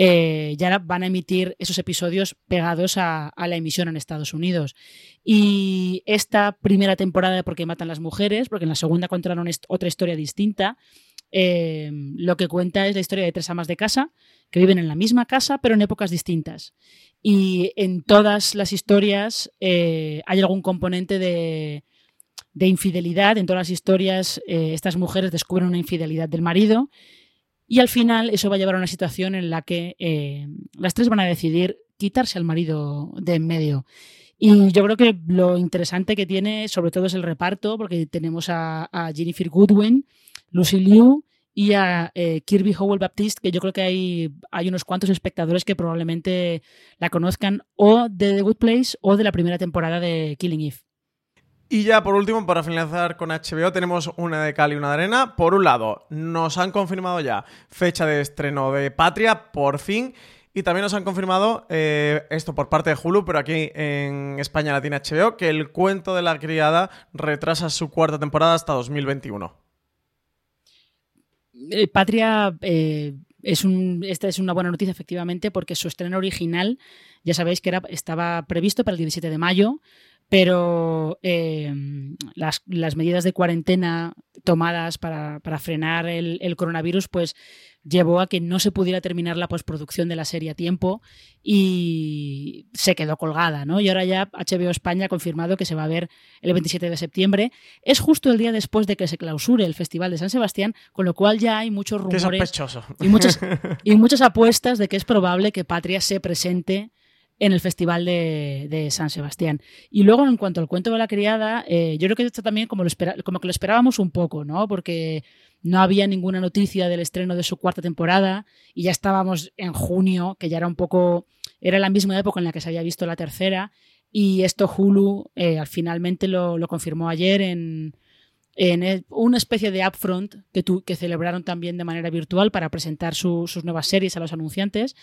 eh, ya van a emitir esos episodios pegados a, la emisión en Estados Unidos. Y esta primera temporada de Por qué matan las mujeres, porque en la segunda contaron otra historia distinta, eh, lo que cuenta es la historia de tres amas de casa que viven en la misma casa pero en épocas distintas. Y en todas las historias eh, hay algún componente de, infidelidad. En todas las historias eh, estas mujeres descubren una infidelidad del marido y al final eso va a llevar a una situación en la que las tres van a decidir quitarse al marido de en medio. Y yo creo que lo interesante que tiene sobre todo es el reparto, porque tenemos a, a Jennifer Goodwin, Lucy Liu y a eh, Kirby Howell Baptiste, que yo creo que hay, hay unos cuantos espectadores que probablemente la conozcan o de The Good Place o de la primera temporada de Killing Eve. Y ya por último, para finalizar con HBO, tenemos una de cal y una de arena. Por un lado, nos han confirmado ya fecha de estreno de Patria, por fin. Y también nos han confirmado eh, esto por parte de Hulu, pero aquí en España la tiene HBO, que el cuento de la criada retrasa su cuarta temporada hasta 2021. Eh, Patria eh, es un, esta es una buena noticia, efectivamente, porque su estreno original, ya sabéis que era, estaba previsto para el 17 de mayo, pero eh, las, medidas de cuarentena tomadas para, frenar el, el, coronavirus, pues llevó a que no se pudiera terminar la postproducción de la serie a tiempo y se quedó colgada, ¿no? Y ahora ya HBO España ha confirmado que se va a ver el 27 de septiembre. Es justo el día después de que se clausure el Festival de San Sebastián, con lo cual ya hay muchos rumores y muchas, y muchas apuestas de que es probable que Patria se presente en el Festival de, San Sebastián. Y luego, en cuanto al cuento de la criada, eh, yo creo que esto también como, lo como que lo esperábamos un poco, ¿no? Porque no había ninguna noticia del estreno de su cuarta temporada y ya estábamos en junio, que ya era un poco, era la misma época en la que se había visto la tercera y esto Hulu eh, finalmente lo, confirmó ayer en, en una especie de upfront que, que celebraron también de manera virtual para presentar sus nuevas series a los anunciantes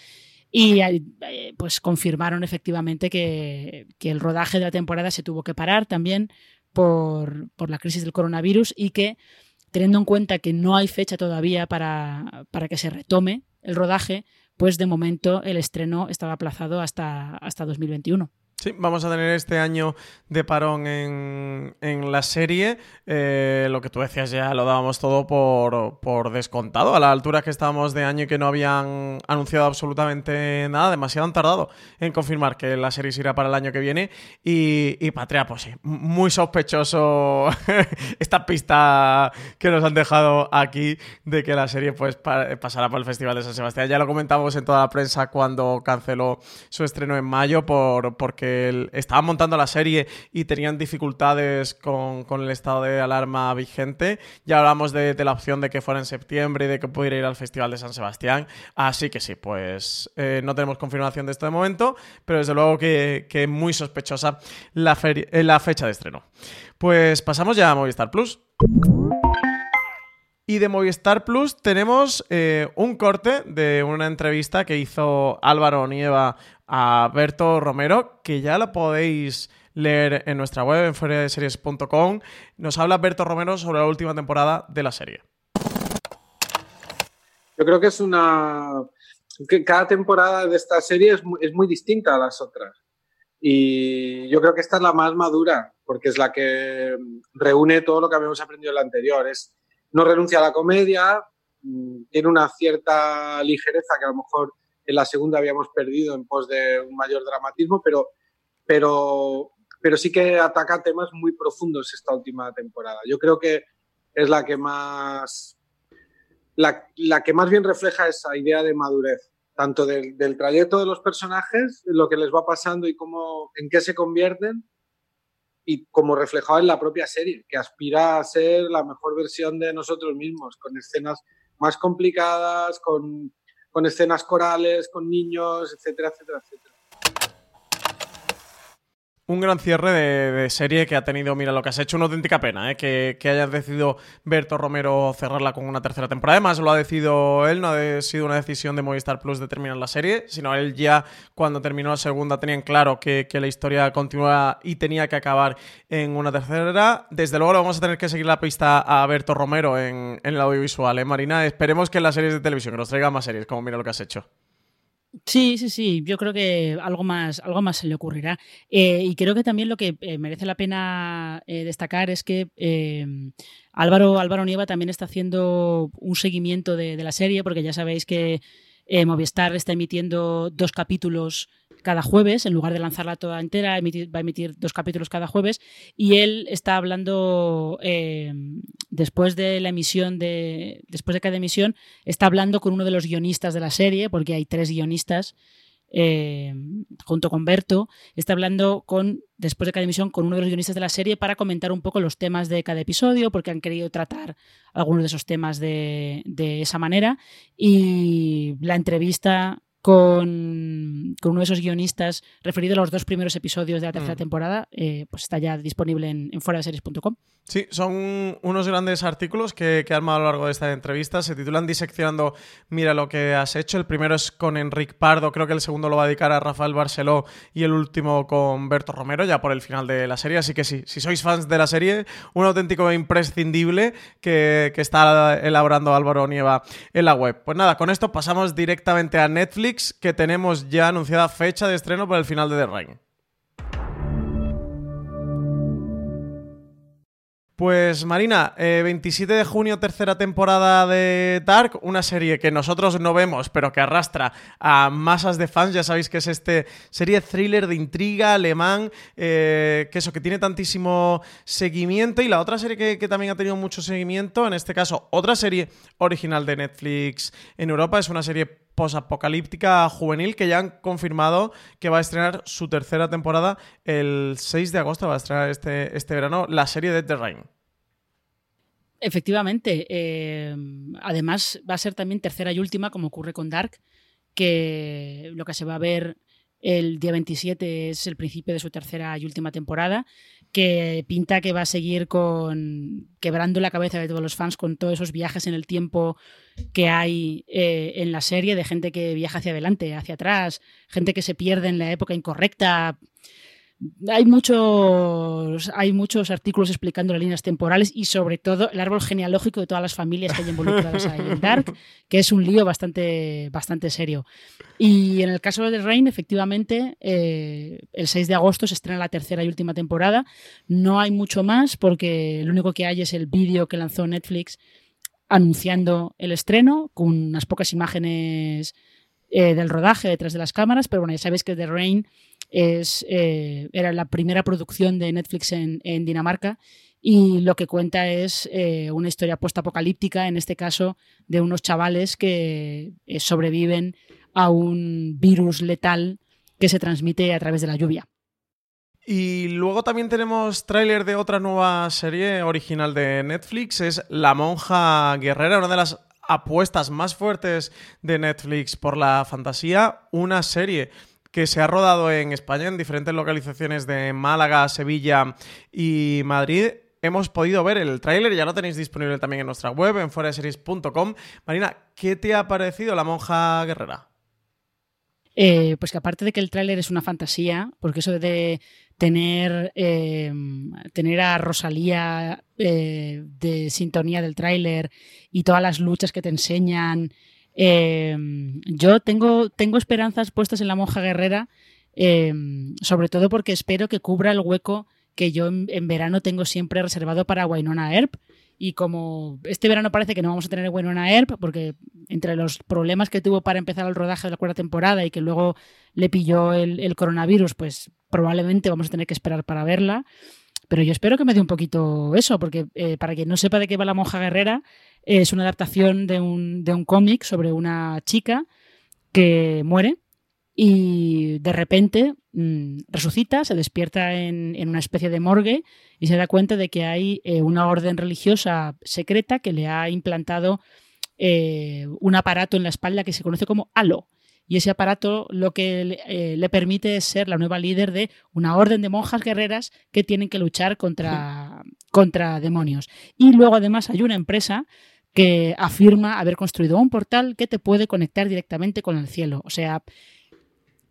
y eh, pues confirmaron efectivamente que, que, el rodaje de la temporada se tuvo que parar también por, por la crisis del coronavirus y que teniendo en cuenta que no hay fecha todavía para, que se retome el rodaje, pues de momento el estreno estaba aplazado hasta, hasta 2021. Vamos a tener este año de parón en, la serie. Eh, lo que tú decías ya lo dábamos todo por, por, descontado, a la altura que estábamos de año y que no habían anunciado absolutamente nada. Demasiado han tardado en confirmar que la serie se irá para el año que viene. Y, y Patria, pues sí, muy sospechoso esta pista que nos han dejado aquí de que la serie pues pasará por el Festival de San Sebastián. Ya lo comentamos en toda la prensa cuando canceló su estreno en mayo por, porque estaban montando la serie y tenían dificultades con, el estado de alarma vigente. Ya hablamos de, la opción de que fuera en septiembre y de que pudiera ir al Festival de San Sebastián. Así que sí, pues eh, no tenemos confirmación de esto de momento, pero desde luego que, es muy sospechosa la, eh, la fecha de estreno. Pues pasamos ya a Movistar Plus. Y de Movistar Plus tenemos eh, un corte de una entrevista que hizo Álvaro Nieva a Berto Romero, que ya lo podéis leer en nuestra web, en series.com. Nos habla Berto Romero sobre la última temporada de la serie. Yo creo que es una... que cada temporada de esta serie es muy, es muy distinta a las otras. Y yo creo que esta es la más madura, porque es la que reúne todo lo que habíamos aprendido en la anterior. Es, no renuncia a la comedia, mm, tiene una cierta ligereza que a lo mejor en la segunda habíamos perdido en pos de un mayor dramatismo, pero, pero, pero sí que ataca temas muy profundos esta última temporada. Yo creo que es la que más, la, la que más bien refleja esa idea de madurez, tanto del, del, trayecto de los personajes, lo que les va pasando y cómo, en qué se convierten, y como reflejado en la propia serie, que aspira a ser la mejor versión de nosotros mismos, con escenas más complicadas, con con escenas corales, con niños, etcétera, etcétera, etcétera un gran cierre de, serie que ha tenido, mira lo que has hecho, una auténtica pena, ¿eh? que, que hayas decidido Berto Romero cerrarla con una tercera temporada. Además, lo ha decidido él, no ha sido una decisión de Movistar Plus de terminar la serie, sino él ya cuando terminó la segunda tenían claro que, la historia continuaba y tenía que acabar en una tercera. Desde luego lo vamos a tener que seguir la pista a Berto Romero en, en el audiovisual, ¿eh, Marina? Esperemos que en las series de televisión, que nos traiga más series, como mira lo que has hecho. Sí, sí, sí. Yo creo que algo más, algo más se le ocurrirá. Eh, y creo que también lo que eh, merece la pena eh, destacar es que Álvaro, Álvaro Nieva también está haciendo un seguimiento de, de la serie, porque ya sabéis que Movistar está emitiendo dos capítulos cada jueves, en lugar de lanzarla toda entera, va a emitir dos capítulos cada jueves. Y él está hablando, eh, después de la emisión de. Después de cada emisión, está hablando con uno de los guionistas de la serie, porque hay tres guionistas. Eh, junto con Berto, está hablando con, después de cada emisión, con uno de los guionistas de la serie para comentar un poco los temas de cada episodio, porque han querido tratar algunos de esos temas de, de esa manera. Y la entrevista con, uno de esos guionistas referido a los dos primeros episodios de la tercera mm. temporada, eh, pues está ya disponible en, en series.com. Sí, son unos grandes artículos que, que he armado a lo largo de esta entrevista. Se titulan Diseccionando Mira lo que has hecho. El primero es con Enric Pardo, creo que el segundo lo va a dedicar a Rafael Barceló y el último con Berto Romero, ya por el final de la serie. Así que sí, si sois fans de la serie, un auténtico imprescindible que, que está elaborando Álvaro Nieva en la web. Pues nada, con esto pasamos directamente a Netflix que tenemos ya anunciada fecha de estreno para el final de The Rain. Pues Marina, 27 eh, de junio, tercera temporada de Dark, una serie que nosotros no vemos, pero que arrastra a masas de fans. Ya sabéis que es este serie thriller de intriga alemán, eh, que eso, que tiene tantísimo seguimiento. Y la otra serie que, también ha tenido mucho seguimiento, en este caso, otra serie original de Netflix en Europa, es una serie posapocalíptica juvenil que ya han confirmado que va a estrenar su tercera temporada el 6 de agosto, va a estrenar este, este verano la serie de The Rain. Efectivamente. Eh, además, va a ser también tercera y última, como ocurre con Dark, que lo que se va a ver el día 27 es el principio de su tercera y última temporada, que pinta que va a seguir con quebrando la cabeza de todos los fans con todos esos viajes en el tiempo que hay eh, en la serie de gente que viaja hacia adelante, hacia atrás, gente que se pierde en la época incorrecta. hay muchos, hay muchos artículos explicando las líneas temporales y sobre todo el árbol genealógico de todas las familias que hay involucradas ahí en Dark, que es un lío bastante, bastante serio. Y en el caso de Rain, efectivamente, eh, el 6 de agosto se estrena la tercera y última temporada. No hay mucho más porque lo único que hay es el vídeo que lanzó Netflix anunciando el estreno con unas pocas imágenes eh, del rodaje detrás de las cámaras, pero bueno, ya sabéis que The Rain es, eh, era la primera producción de Netflix en, Dinamarca y lo que cuenta es eh, una historia post-apocalíptica, en este caso de unos chavales que eh, sobreviven a un virus letal que se transmite a través de la lluvia. Y luego también tenemos tráiler de otra nueva serie original de Netflix, es La monja guerrera, una de las apuestas más fuertes de Netflix por la fantasía, una serie que se ha rodado en España, en diferentes localizaciones de Málaga, Sevilla y Madrid. Hemos podido ver el tráiler, ya lo tenéis disponible también en nuestra web, en foraseries.com. Marina, ¿qué te ha parecido La Monja Guerrera? Eh, pues que aparte de que el tráiler es una fantasía, porque eso de tener, eh, tener a Rosalía eh, de sintonía del tráiler y todas las luchas que te enseñan Em, yo tengo, tengo esperanzas puestas en la monja guerrera, em, sobre todo porque espero que cubra el hueco que yo en, verano tengo siempre reservado para Wynonna Earp. Y como este verano parece que no vamos a tener Wynonna Earp, porque entre los problemas que tuvo para empezar el rodaje de la cuarta temporada y que luego le pilló el, coronavirus, pues probablemente vamos a tener que esperar para verla. Pero yo espero que me dé un poquito eso, porque eh, para quien no sepa de qué va la monja guerrera, es una adaptación de un, de un cómic sobre una chica que muere y de repente mm, resucita, se despierta en, una especie de morgue y se da cuenta de que hay eh, una orden religiosa secreta que le ha implantado eh, un aparato en la espalda que se conoce como halo. Y ese aparato lo que le, eh, le permite es ser la nueva líder de una orden de monjas guerreras que tienen que luchar contra, contra demonios. Y luego además hay una empresa que afirma haber construido un portal que te puede conectar directamente con el cielo. O sea,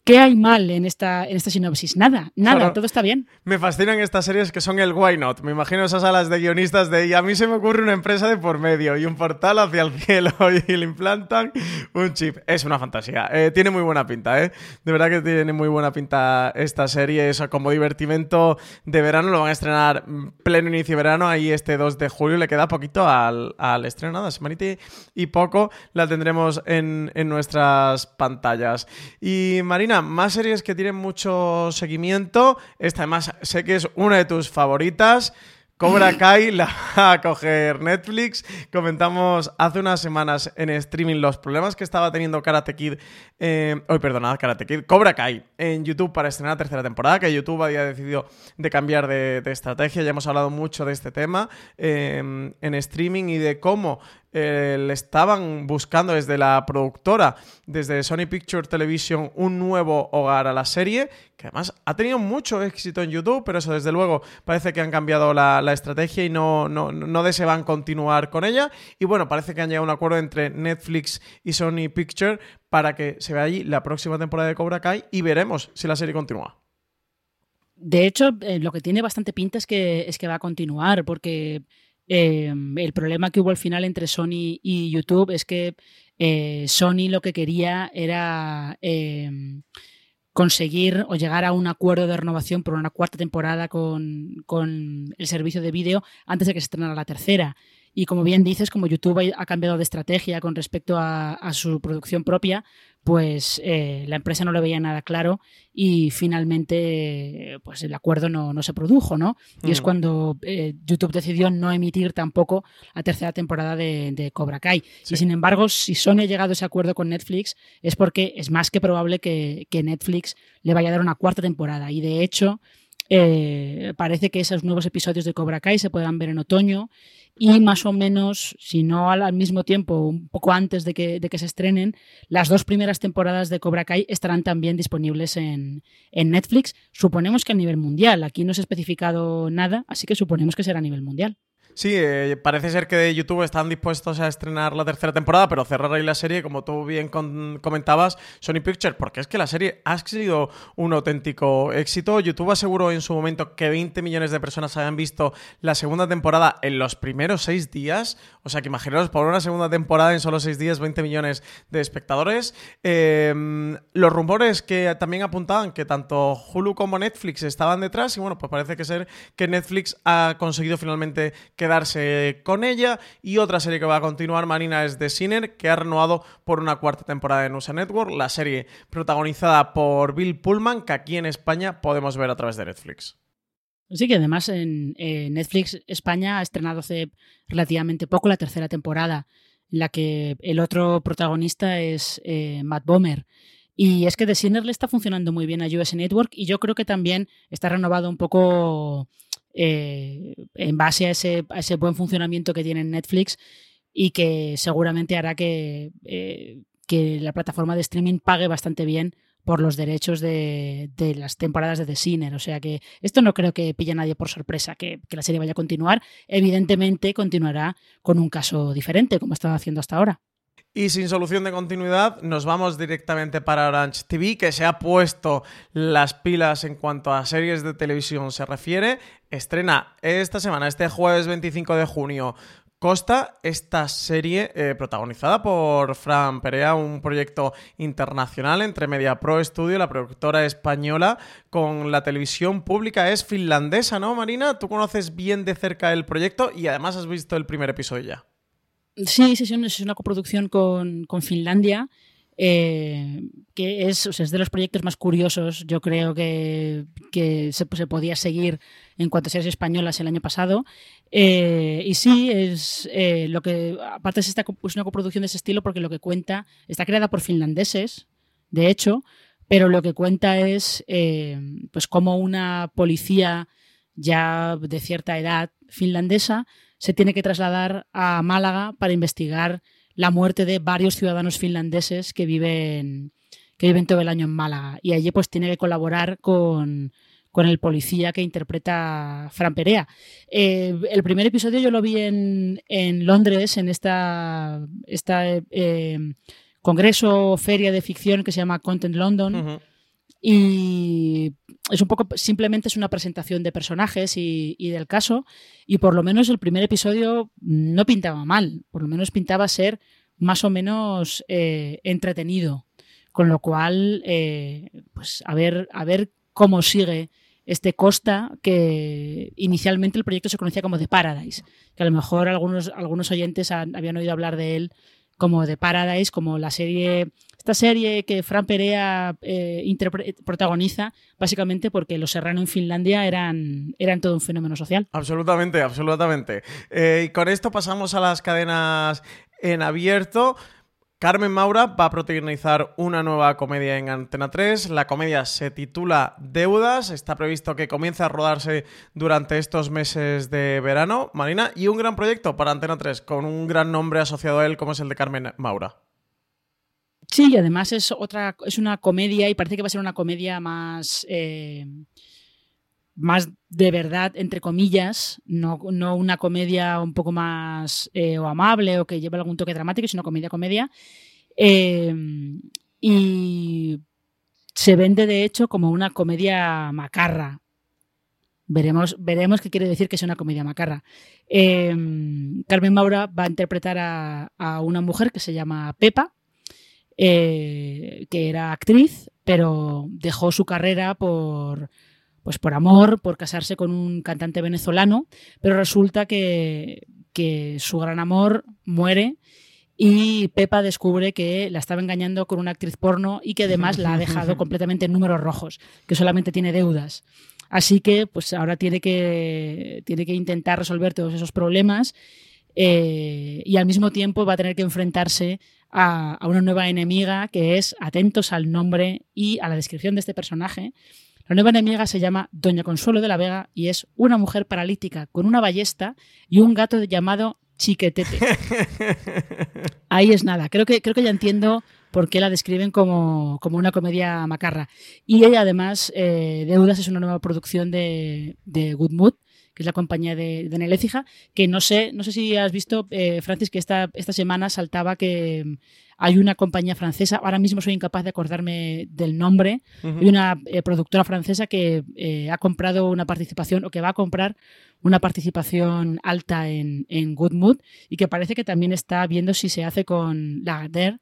¿Qué hay mal en esta, en esta sinopsis? Nada, nada, todo está bien. Me fascinan estas series que son el why not. Me imagino esas salas de guionistas de y a mí se me ocurre una empresa de por medio y un portal hacia el cielo y le implantan un chip. Es una fantasía. Eh, tiene muy buena pinta, ¿eh? De verdad que tiene muy buena pinta esta serie. Eso como divertimento de verano. Lo van a estrenar pleno inicio de verano. Ahí este 2 de julio le queda poquito al, al estreno. Nada, semanita y poco la tendremos en, en nuestras pantallas. Y Marina, más series que tienen mucho seguimiento. Esta además sé que es una de tus favoritas. Cobra Kai la va a coger Netflix. Comentamos hace unas semanas en streaming los problemas que estaba teniendo Karate Kid. Eh, hoy, perdonad, Karate Kid. Cobra Kai en YouTube para estrenar la tercera temporada. Que YouTube había decidido de cambiar de, estrategia. Ya hemos hablado mucho de este tema eh, en streaming y de cómo eh, le estaban buscando desde la productora, desde Sony Picture Television, un nuevo hogar a la serie, que además ha tenido mucho éxito en YouTube, pero eso desde luego parece que han cambiado la, estrategia y no, no, no desean continuar con ella. Y bueno, parece que han llegado a un acuerdo entre Netflix y Sony Picture para que se vea allí la próxima temporada de Cobra Kai y veremos si la serie continúa. De hecho, eh, lo que tiene bastante pinta es que, es que va a continuar, porque Em, el problema que hubo al final entre Sony y YouTube es que eh, Sony lo que quería era em, conseguir o llegar a un acuerdo de renovación por una cuarta temporada con, con el servicio de vídeo antes de que se estrenara la tercera. Y como bien dices, como YouTube ha cambiado de estrategia con respecto a, su producción propia, pues eh, la empresa no lo veía nada claro y finalmente pues el acuerdo no, se produjo, ¿no? Y es mm. cuando eh, YouTube decidió no emitir tampoco la tercera temporada de, Cobra Kai. Y sin embargo, si Sony ha llegado a ese acuerdo con Netflix, es porque es más que probable que, que Netflix le vaya a dar una cuarta temporada. Y de hecho, eh, parece que esos nuevos episodios de Cobra Kai se puedan ver en otoño y más o menos, si no al, mismo tiempo, un poco antes de que, de que, se estrenen, las dos primeras temporadas de Cobra Kai estarán también disponibles en, en, Netflix. Suponemos que a nivel mundial. Aquí no se ha especificado nada, así que suponemos que será a nivel mundial. Sí, eh, parece ser que YouTube están dispuestos a estrenar la tercera temporada, pero cerrar ahí la serie, como tú bien comentabas, Sony Pictures, porque es que la serie ha sido un auténtico éxito. YouTube aseguró en su momento que 20 millones de personas habían visto la segunda temporada en los primeros seis días. O sea que imaginaos, por una segunda temporada en solo seis días, 20 millones de espectadores. Em, los rumores que también apuntaban que tanto Hulu como Netflix estaban detrás, y bueno, pues parece que ser que Netflix ha conseguido finalmente que quedarse con ella. Y otra serie que va a continuar, Marina, es The Sinner, que ha renovado por una cuarta temporada en USA Network, la serie protagonizada por Bill Pullman, que aquí en España podemos ver a través de Netflix. Sí, que además en Netflix España ha estrenado hace relativamente poco la tercera temporada, la que el otro protagonista es eh, Matt Bomer. Y es que The Sinner le está funcionando muy bien a US Network y yo creo que también está renovado un poco eh, en base a ese, buen funcionamiento que tiene Netflix y que seguramente hará que, eh, que la plataforma de streaming pague bastante bien por los derechos de, las temporadas de The Sinner. O sea que esto no creo que pille a nadie por sorpresa, que, que, la serie vaya a continuar. Evidentemente continuará con un caso diferente, como estado haciendo hasta ahora. Y sin solución de continuidad, nos vamos directamente para Orange TV, que se ha puesto las pilas en cuanto a series de televisión se refiere. Estrena esta semana, este jueves 25 de junio, Costa, esta serie eh, protagonizada por Fran Perea, un proyecto internacional entre Media Pro Studio, la productora española, con la televisión pública. Es finlandesa, ¿no, Marina? Tú conoces bien de cerca el proyecto y además has visto el primer episodio ya. Sí, sí, es una coproducción con, Finlandia, eh, que es, es, de los proyectos más curiosos, yo creo que, se, podía seguir en cuanto a series españolas el año pasado. Eh, y sí, es eh, lo que, aparte es, esta, es una coproducción de ese estilo porque lo que cuenta, está creada por finlandeses, de hecho, pero lo que cuenta es pues como una policía ya de cierta edad finlandesa se tiene que trasladar a Málaga para investigar la muerte de varios ciudadanos finlandeses que viven, que viven todo el año en Málaga. Y allí pues tiene que colaborar con, el policía que interpreta Fran Perea. Eh, el primer episodio yo lo vi en, Londres, en esta, esta eh, congreso, feria de ficción que se llama Content London. Y es un poco, simplemente es una presentación de personajes y, del caso. Y por lo menos el primer episodio no pintaba mal, por lo menos pintaba ser más o menos eh, entretenido. Con lo cual, eh, pues a ver, a ver cómo sigue este Costa, que inicialmente el proyecto se conocía como The Paradise, que a lo mejor algunos, algunos oyentes habían oído hablar de él como The Paradise, como la serie esta serie que Fran Perea eh, protagoniza, básicamente porque los serranos en Finlandia eran, eran todo un fenómeno social. Absolutamente, absolutamente. Eh, y con esto pasamos a las cadenas en abierto. Carmen Maura va a protagonizar una nueva comedia en Antena 3. La comedia se titula Deudas. Está previsto que comience a rodarse durante estos meses de verano. Marina, y un gran proyecto para Antena 3 con un gran nombre asociado a él como es el de Carmen Maura. Sí, y además es otra, es una comedia y parece que va a ser una comedia más, eh, más de verdad, entre comillas, no, una comedia un poco más eh, o amable o que lleve algún toque dramático, sino comedia comedia. Eh, y se vende de hecho como una comedia macarra. Veremos, veremos qué quiere decir que es una comedia macarra. Carmen Maura va a interpretar a una mujer que se llama Pepa, eh, que era actriz, pero dejó su carrera por, pues por amor, por casarse con un cantante venezolano, pero resulta que, que su gran amor muere y Pepa descubre que la estaba engañando con una actriz porno y que además la ha dejado completamente en números rojos, que solamente tiene deudas. Así que pues ahora tiene que, tiene que intentar resolver todos esos problemas eh, y al mismo tiempo va a tener que enfrentarse a, una nueva enemiga que es, atentos al nombre y a la descripción de este personaje, la nueva enemiga se llama Doña Consuelo de la Vega y es una mujer paralítica con una ballesta y un gato llamado Chiquetete. Ahí es nada. Creo que, creo que ya entiendo por qué la describen como, una comedia macarra. Y ella, además, eh, Deudas es una nueva producción de, de Good Mood, que es la compañía de, de Nelecija, que no sé, no sé si has visto, eh, Francis, que esta, esta semana saltaba que mm, hay una compañía francesa, ahora mismo soy incapaz de acordarme del nombre, hay una eh, productora francesa que eh, ha comprado una participación o que va a comprar una participación alta en, en Good Mood y que parece que también está viendo si se hace con Lagardère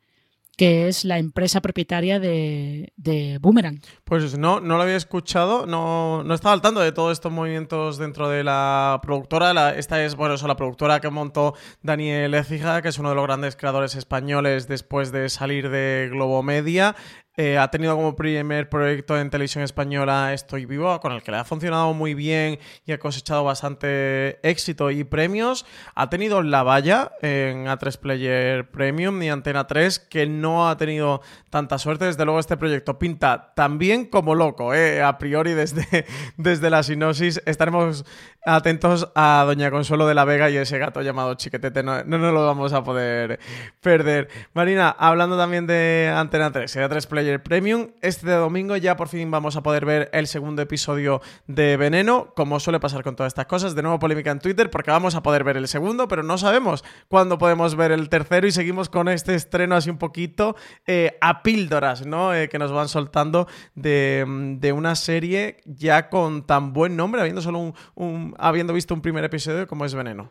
que es la empresa propietaria de, de Boomerang. Pues no, no lo había escuchado, no, no estaba al tanto de todos estos movimientos dentro de la productora. Esta es, bueno, eso, la productora que montó Daniel Ecija, que es uno de los grandes creadores españoles después de salir de Globo Media. Eh, ha tenido como primer proyecto en televisión española Estoy Vivo, con el que le ha funcionado muy bien y ha cosechado bastante éxito y premios. Ha tenido La Valla en A3 Player Premium y Antena 3, que no ha tenido tanta suerte. Desde luego, este proyecto pinta también como loco, eh, a priori desde, desde la sinopsis. Estaremos atentos a Doña Consuelo de la Vega y ese gato llamado Chiquetete. No, no nos lo vamos a poder perder. Marina, hablando también de Antena 3 y A3 Player Premium. Este domingo ya por fin vamos a poder ver el segundo episodio de Veneno, como suele pasar con todas estas cosas. De nuevo polémica en Twitter porque vamos a poder ver el segundo, pero no sabemos cuándo podemos ver el tercero y seguimos con este estreno así un poquito eh, a píldoras, ¿no? Eh, que nos van soltando de, una serie ya con tan buen nombre, habiendo solo un, habiendo visto un primer episodio como es Veneno.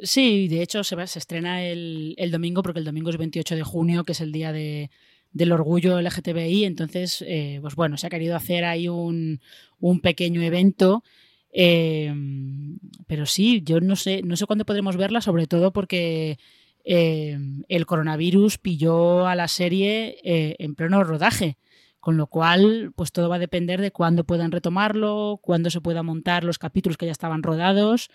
Sí, de hecho se, se estrena el, el, domingo porque el domingo es 28 de junio, que es el día de, del orgullo LGTBI. Entonces, eh, pues bueno, se ha querido hacer ahí un, pequeño evento. Eh, pero sí, yo no sé, no sé cuándo podremos verla, sobre todo porque eh, el coronavirus pilló a la serie en pleno rodaje. Con lo cual, pues todo va a depender de cuándo puedan retomarlo, cuándo se puedan montar los capítulos que ya estaban rodados.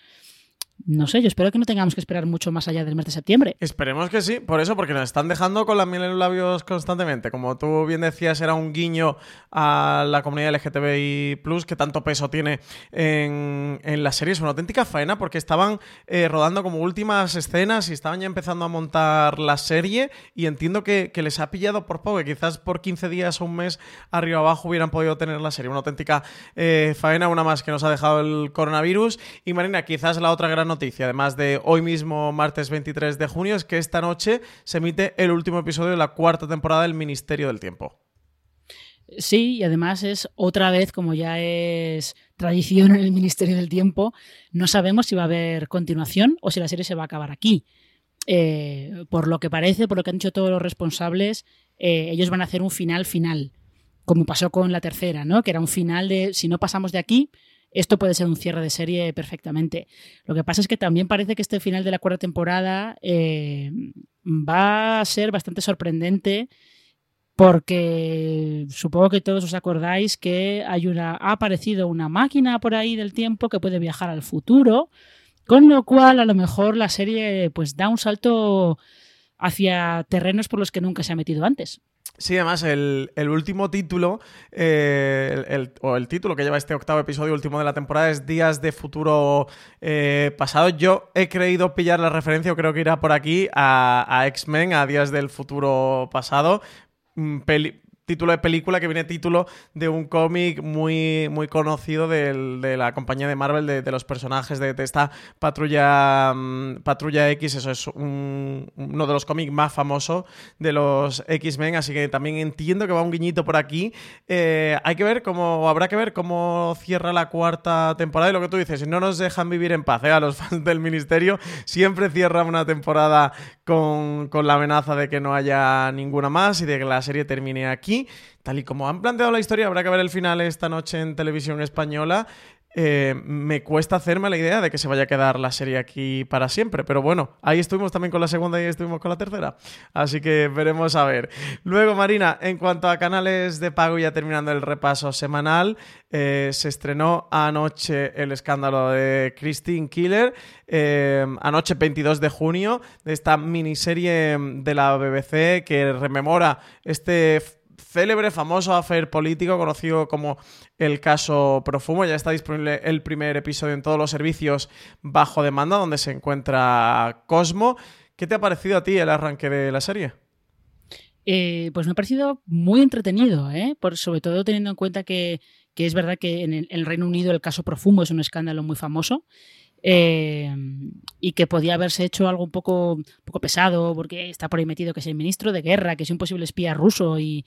No sé, yo espero que no tengamos que esperar mucho más allá del mes de septiembre. Esperemos que sí, por eso, porque nos están dejando con la miel en los labios constantemente. Como tú bien decías, era un guiño a la comunidad LGTBI, que tanto peso tiene en, la serie. Es una auténtica faena porque estaban eh, rodando como últimas escenas y estaban ya empezando a montar la serie. Y entiendo que, les ha pillado por poco, que quizás por 15 días o un mes arriba abajo hubieran podido tener la serie. Una auténtica eh, faena, una más que nos ha dejado el coronavirus. Y Marina, quizás la otra gran noticia, además de hoy mismo, martes 23 de junio, es que esta noche se emite el último episodio de la cuarta temporada del Ministerio del Tiempo. Sí, y además es otra vez, como ya es tradición en el Ministerio del Tiempo, no sabemos si va a haber continuación o si la serie se va a acabar aquí. Eh, por lo que parece, por lo que han dicho todos los responsables, eh, ellos van a hacer un final final, como pasó con la tercera, ¿no? Que era un final de si no pasamos de aquí, esto puede ser un cierre de serie perfectamente. Lo que pasa es que también parece que este final de la cuarta temporada eh, va a ser bastante sorprendente porque supongo que todos os acordáis que hay una, ha aparecido una máquina por ahí del tiempo que puede viajar al futuro, con lo cual a lo mejor la serie pues da un salto hacia terrenos por los que nunca se ha metido antes. Sí, además, el, último título, eh, o el título que lleva este octavo episodio último de la temporada es Días de Futuro eh, Pasado. Yo he creído pillar la referencia, o creo que irá por aquí, a, a X-Men, a Días del Futuro Pasado. Mm, peli título de película que viene título de un cómic muy, muy conocido de la compañía de Marvel, de, los personajes de, esta patrulla, mm, patrulla X. Eso es uno de los cómics más famosos de los X-Men, así que también entiendo que va un guiñito por aquí. Eh, hay que ver cómo, habrá que ver cómo cierra la cuarta temporada y lo que tú dices, no nos dejan vivir en paz, ¿eh? a los fans del Ministerio, siempre cierra una temporada con, con la amenaza de que no haya ninguna más y de que la serie termine aquí tal y como han planteado la historia, habrá que ver el final esta noche en televisión española. Eh, me cuesta hacerme la idea de que se vaya a quedar la serie aquí para siempre. Pero bueno, ahí estuvimos también con la segunda y ahí estuvimos con la tercera. Así que veremos a ver. Luego, Marina, en cuanto a canales de pago, ya terminando el repaso semanal, eh, se estrenó anoche el escándalo de Christine Killer. Eh, anoche 22 de junio, de esta miniserie de la BBC que rememora este célebre, famoso affair político conocido como el caso Profumo. Ya está disponible el primer episodio en todos los servicios bajo demanda donde se encuentra Cosmo. ¿Qué te ha parecido a ti el arranque de la serie? Eh, pues me ha parecido muy entretenido, ¿eh? Por, sobre todo teniendo en cuenta que, es verdad que en el, Reino Unido el caso Profumo es un escándalo muy famoso. Eh, y que podía haberse hecho algo un poco, poco pesado, porque está por ahí metido que es el ministro de guerra, que es un posible espía ruso y,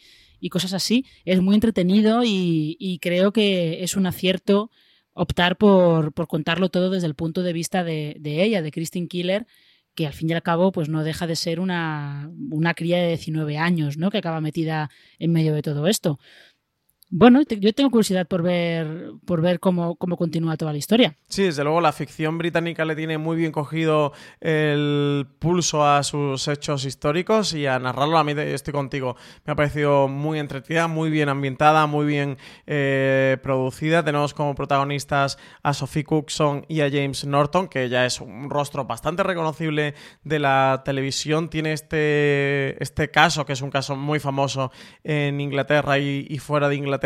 cosas así. Es muy entretenido y, creo que es un acierto optar por, contarlo todo desde el punto de vista de, de ella, de Christine Killer, que al fin y al cabo pues no deja de ser una, una cría de 19 años, ¿no? Que acaba metida en medio de todo esto. Bueno, yo tengo curiosidad por ver, por ver cómo, cómo continúa toda la historia. Sí, desde luego la ficción británica le tiene muy bien cogido el pulso a sus hechos históricos y a narrarlo. A mí estoy contigo. Me ha parecido muy entretenida, muy bien ambientada, muy bien eh, producida. Tenemos como protagonistas a Sophie Cookson y a James Norton, que ya es un rostro bastante reconocible de la televisión. Tiene este, este caso, que es un caso muy famoso en Inglaterra y fuera de Inglaterra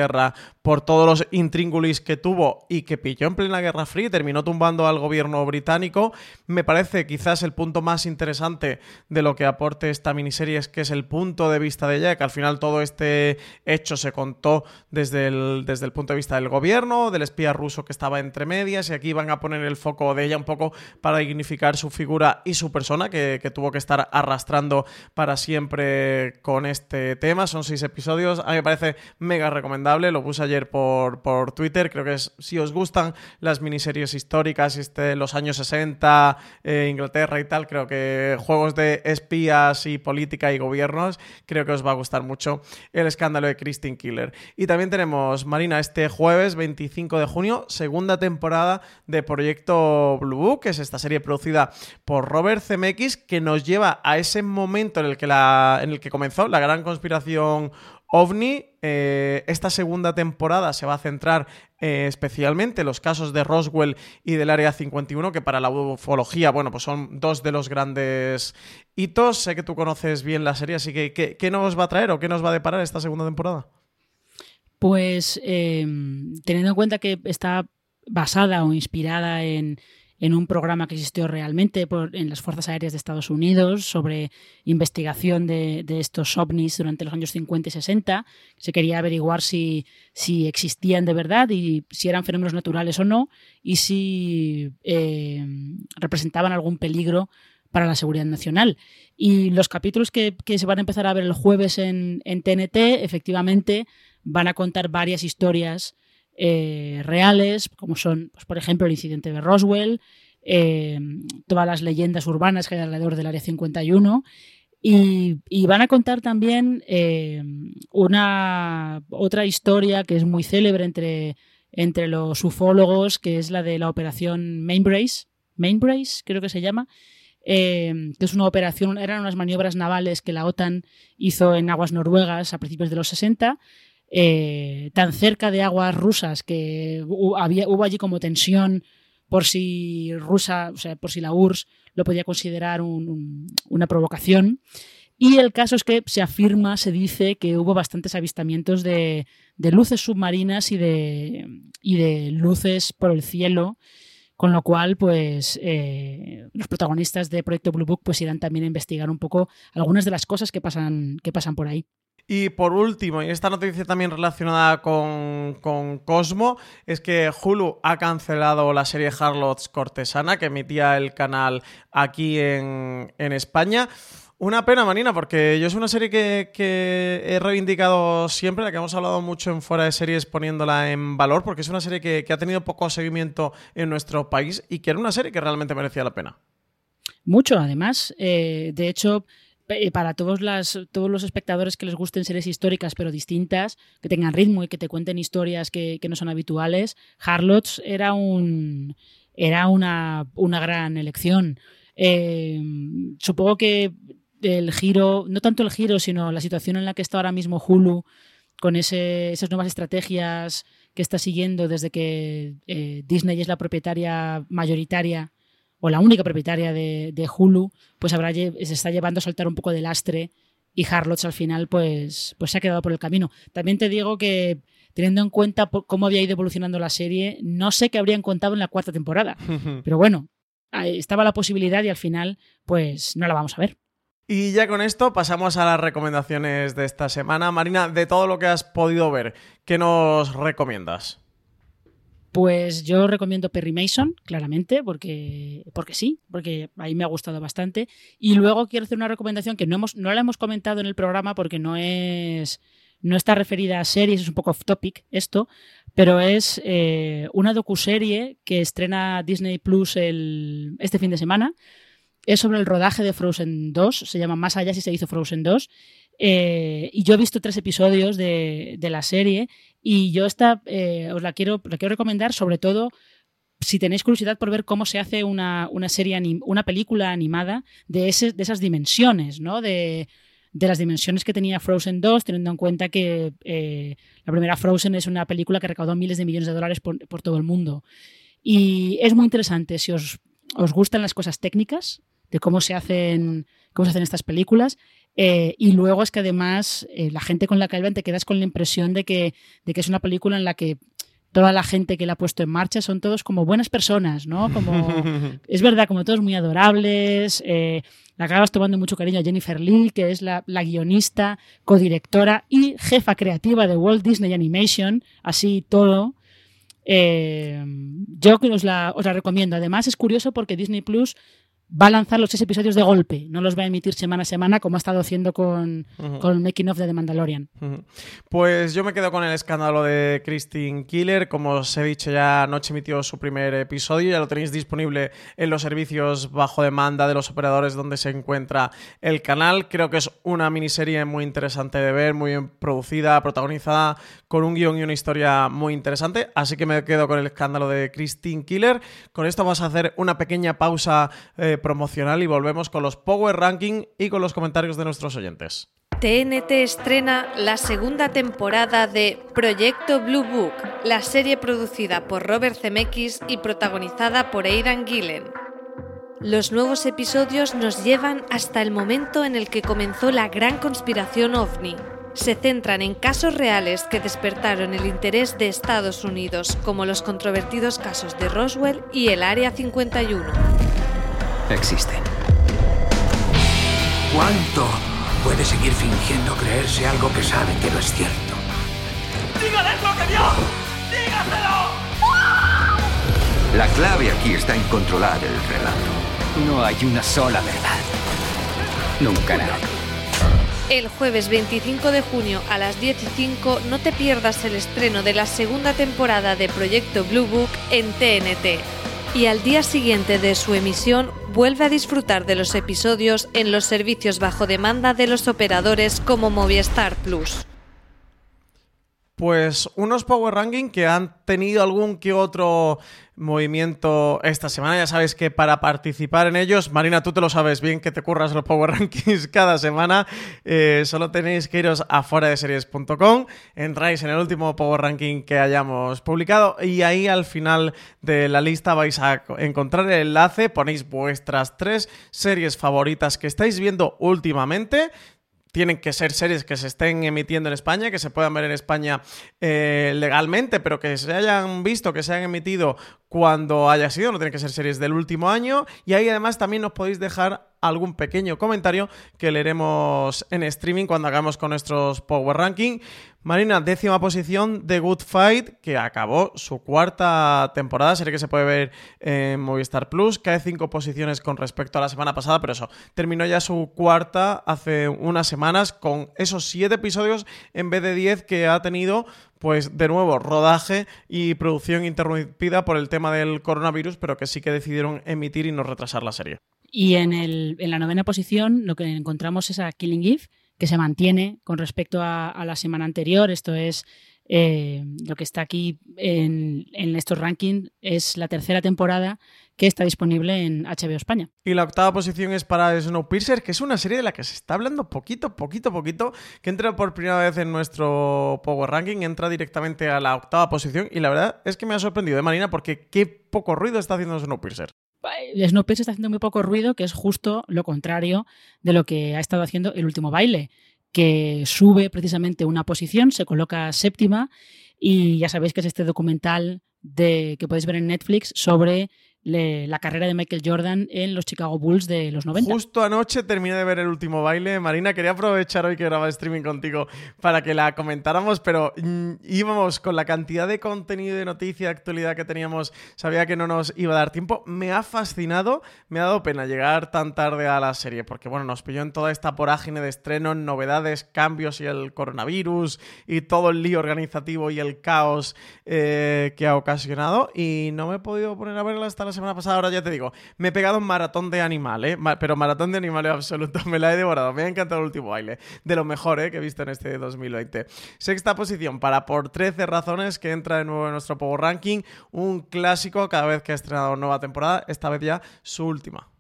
por todos los intríngulis que tuvo y que pilló en plena Guerra Fría y terminó tumbando al gobierno británico. Me parece quizás el punto más interesante de lo que aporte esta miniserie es que es el punto de vista de ella, que al final todo este hecho se contó desde el, desde el punto de vista del gobierno, del espía ruso que estaba entre medias y aquí van a poner el foco de ella un poco para dignificar su figura y su persona que, que tuvo que estar arrastrando para siempre con este tema. Son seis episodios, a mí me parece mega recomendable lo puse ayer por, por Twitter, creo que es, si os gustan las miniseries históricas, este, los años 60, eh, Inglaterra y tal, creo que juegos de espías y política y gobiernos, creo que os va a gustar mucho el escándalo de Christine Killer. Y también tenemos, Marina, este jueves 25 de junio, segunda temporada de Proyecto Blue Book, que es esta serie producida por Robert Zemeckis, que nos lleva a ese momento en el que, la, en el que comenzó la gran conspiración OVNI, eh, esta segunda temporada se va a centrar eh, especialmente en los casos de Roswell y del Área 51, que para la ufología, bueno, pues son dos de los grandes hitos. Sé que tú conoces bien la serie, así que ¿qué, nos va a traer o qué nos va a deparar esta segunda temporada? Pues eh, teniendo en cuenta que está basada o inspirada en en un programa que existió realmente en las Fuerzas Aéreas de Estados Unidos sobre investigación de, estos ovnis durante los años 50 y 60. Se quería averiguar si, si existían de verdad y si eran fenómenos naturales o no y si eh, representaban algún peligro para la seguridad nacional. Y los capítulos que, se van a empezar a ver el jueves en, TNT, efectivamente, van a contar varias historias eh, reales, como son, pues, por ejemplo, el incidente de Roswell, eh, todas las leyendas urbanas que hay alrededor del Área 51. Y, van a contar también eh, una otra historia que es muy célebre entre, entre los ufólogos, que es la de la operación Mainbrace, Mainbrace creo que se llama, que es una operación, eran unas maniobras navales que la OTAN hizo en aguas noruegas a principios de los 60 eh, tan cerca de aguas rusas que había, hubo allí como tensión por si rusa, o sea, por si la URSS lo podía considerar una provocación. Y el caso es que se afirma, se dice que hubo bastantes avistamientos de, luces submarinas y de, y de, luces por el cielo, con lo cual, pues, eh, los protagonistas de Proyecto Blue Book pues irán también a investigar un poco algunas de las cosas que pasan, que pasan por ahí. Y por último, y esta noticia también relacionada con, Cosmo, es que Hulu ha cancelado la serie Harlots Cortesana que emitía el canal aquí en, España. Una pena, Marina, porque yo es una serie que, he reivindicado siempre, la que hemos hablado mucho en fuera de series poniéndola en valor, porque es una serie que, ha tenido poco seguimiento en nuestro país y que era una serie que realmente merecía la pena. Mucho, además. Eh, de hecho, para todos, las, todos los espectadores que les gusten series históricas pero distintas, que tengan ritmo y que te cuenten historias que, no son habituales, Harlots era un era una, gran elección. Eh, supongo que el giro, no tanto el giro, sino la situación en la que está ahora mismo Hulu, con esas nuevas estrategias que está siguiendo desde que eh, Disney es la propietaria mayoritaria o la única propietaria de, Hulu, pues habrá, se está llevando a saltar un poco de lastre y Harlots al final pues, pues se ha quedado por el camino. También te digo que teniendo en cuenta cómo había ido evolucionando la serie, no sé qué habrían contado en la cuarta temporada. Pero bueno, estaba la posibilidad y al final pues no la vamos a ver. Y ya con esto pasamos a las recomendaciones de esta semana. Marina, de todo lo que has podido ver, ¿qué nos recomiendas? Pues yo recomiendo Perry Mason, claramente, porque, porque sí, porque ahí me ha gustado bastante. Y luego quiero hacer una recomendación que no, hemos, no la hemos comentado en el programa porque no es no está referida a series, es un poco off topic esto, pero es eh, una docuserie que estrena Disney Plus el, este fin de semana. Es sobre el rodaje de Frozen 2, se llama Más allá si se hizo Frozen 2. Eh, y yo he visto tres episodios de, la serie y yo esta eh, os la quiero, la quiero recomendar sobre todo si tenéis curiosidad por ver cómo se hace una, una serie, una película animada de, ese, de esas dimensiones, ¿no? De, de las dimensiones que tenía Frozen 2, teniendo en cuenta que eh, la primera Frozen es una película que recaudó miles de millones de dólares por, todo el mundo. Y es muy interesante si os, os, gustan las cosas técnicas de cómo se hacen, cómo se hacen estas películas. Eh, y luego es que además eh, la gente con la que hablan te quedas con la impresión de que, de que es una película en la que toda la gente que la ha puesto en marcha son todos como buenas personas, ¿no? Como, es verdad, como todos muy adorables. Eh, la acabas tomando mucho cariño a Jennifer Lee, que es la, guionista, codirectora y jefa creativa de Walt Disney Animation, así todo. Eh, yo que os la, os la recomiendo. Además, es curioso porque Disney Plus va a lanzar los seis episodios de golpe, no los va a emitir semana a semana como ha estado haciendo con, con Making of de The Mandalorian. Pues yo me quedo con el escándalo de Christine Killer. Como os he dicho, ya anoche emitió su primer episodio, ya lo tenéis disponible en los servicios bajo demanda de los operadores donde se encuentra el canal. Creo que es una miniserie muy interesante de ver, muy bien producida, protagonizada, con un guion y una historia muy interesante. Así que me quedo con el escándalo de Christine Killer. Con esto vamos a hacer una pequeña pausa. Eh, promocional y volvemos con los Power Ranking y con los comentarios de nuestros oyentes. TNT estrena la segunda temporada de Proyecto Blue Book, la serie producida por Robert Zemeckis y protagonizada por Aidan Gillen. Los nuevos episodios nos llevan hasta el momento en el que comenzó la gran conspiración ovni. Se centran en casos reales que despertaron el interés de Estados Unidos, como los controvertidos casos de Roswell y el Área 51 existen. ¿Cuánto puede seguir fingiendo creerse algo que sabe que no es cierto? ¡Dígales lo que vio! ¡Dígaselo! La clave aquí está en controlar el relato. No hay una sola verdad. Nunca nada. El jueves 25 de junio a las 10 y 5 no te pierdas el estreno de la segunda temporada de Proyecto Blue Book en TNT. Y al día siguiente de su emisión vuelve a disfrutar de los episodios en los servicios bajo demanda de los operadores como Movistar Plus. Pues unos Power Ranking que han tenido algún que otro movimiento esta semana. Ya sabéis que para participar en ellos, Marina, tú te lo sabes bien que te curras los Power Rankings cada semana. Eh, solo tenéis que iros a series.com, entráis en el último Power Ranking que hayamos publicado y ahí al final de la lista vais a encontrar el enlace, ponéis vuestras tres series favoritas que estáis viendo últimamente tienen que ser series que se estén emitiendo en España, que se puedan ver en España eh, legalmente, pero que se hayan visto, que se hayan emitido cuando haya sido, no tienen que ser series del último año. Y ahí además también nos podéis dejar algún pequeño comentario que leeremos en streaming cuando hagamos con nuestros Power Ranking. Marina, décima posición de Good Fight, que acabó su cuarta temporada, serie que se puede ver en Movistar Plus, cae cinco posiciones con respecto a la semana pasada, pero eso, terminó ya su cuarta hace unas semanas con esos siete episodios en vez de diez que ha tenido pues de nuevo, rodaje y producción interrumpida por el tema del coronavirus, pero que sí que decidieron emitir y no retrasar la serie. Y en, el, en la novena posición lo que encontramos es a Killing Eve, que se mantiene con respecto a, la semana anterior. Esto es eh, lo que está aquí en, estos rankings, es la tercera temporada que está disponible en HBO España. Y la octava posición es para Snowpiercer, que es una serie de la que se está hablando poquito, poquito, poquito, que entra por primera vez en nuestro Power Ranking, entra directamente a la octava posición y la verdad es que me ha sorprendido de ¿eh, Marina porque qué poco ruido está haciendo Snowpiercer. Snowpiercer está haciendo muy poco ruido, que es justo lo contrario de lo que ha estado haciendo el último baile, que sube precisamente una posición, se coloca séptima y ya sabéis que es este documental de, que podéis ver en Netflix sobre la carrera de Michael Jordan en los Chicago Bulls de los 90. Justo anoche terminé de ver el último baile. Marina, quería aprovechar hoy que grababa streaming contigo para que la comentáramos, pero mm, íbamos con la cantidad de contenido de noticia, actualidad que teníamos, sabía que no nos iba a dar tiempo. Me ha fascinado, me ha dado pena llegar tan tarde a la serie, porque bueno, nos pilló en toda esta vorágine de estrenos, novedades, cambios y el coronavirus y todo el lío organizativo y el caos eh, que ha ocasionado. Y no me he podido poner a verla hasta la semana pasada, ahora ya te digo, me he pegado un maratón de animales, pero maratón de animales absoluto, me la he devorado, me ha encantado el último baile, de lo mejor ¿eh? que he visto en este 2020. Sexta posición para por 13 razones que entra de nuevo en nuestro Power Ranking, un clásico cada vez que ha estrenado nueva temporada, esta vez ya su última.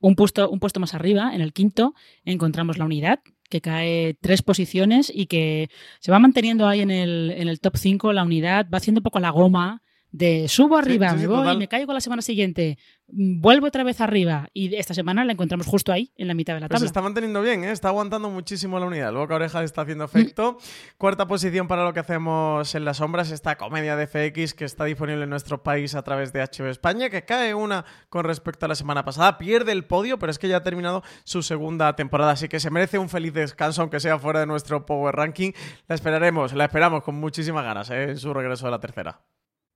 Un puesto, un puesto más arriba, en el quinto, encontramos la unidad, que cae tres posiciones y que se va manteniendo ahí en el, en el top 5. La unidad va haciendo un poco la goma de subo arriba, me voy, me caigo la semana siguiente, mm, vuelvo otra vez arriba y esta semana la encontramos justo ahí, en la mitad de la tabla. se está manteniendo bien, ¿eh? está aguantando muchísimo la unidad. El boca oreja está haciendo efecto. Mm. Cuarta posición para lo que hacemos en las sombras, esta comedia de FX que está disponible en nuestro país a través de HBO España, que cae una con respecto a la semana pasada, pierde el podio, pero es que ya ha terminado su segunda temporada, así que se merece un feliz descanso, aunque sea fuera de nuestro Power Ranking. La esperaremos, la esperamos con muchísimas ganas ¿eh? en su regreso a la tercera.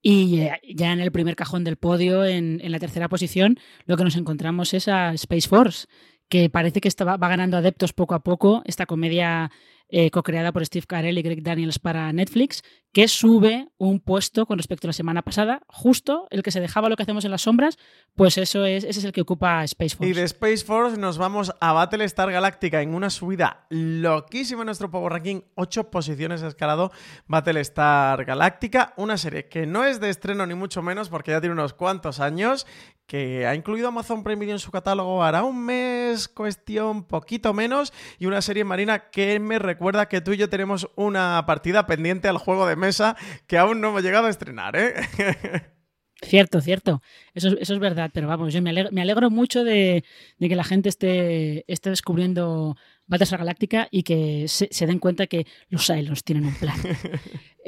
Y ya en el primer cajón del podio, en, la tercera posición, lo que nos encontramos es a Space Force, que parece que va ganando adeptos poco a poco. Esta comedia eh, co-creada por Steve Carell y Greg Daniels para Netflix, que sube un puesto con respecto a la semana pasada, justo el que se dejaba lo que hacemos en las sombras, pues eso es, ese es el que ocupa Space Force. Y de Space Force nos vamos a Battlestar Galactica en una subida loquísima en nuestro Power Ranking, ocho posiciones escalado Battlestar Galactica, una serie que no es de estreno ni mucho menos porque ya tiene unos cuantos años, que ha incluido Amazon Prime Video en su catálogo hará un mes, cuestión poquito menos, y una serie marina que me recuerda que tú y yo tenemos una partida pendiente al juego de mesa que aún no hemos llegado a estrenar, ¿eh? Cierto, cierto. Eso, eso, es verdad, pero vamos, yo me alegro, mucho de, que la gente esté, esté descubriendo Battlestar Galáctica y que se, den cuenta que los Cylons tienen un plan.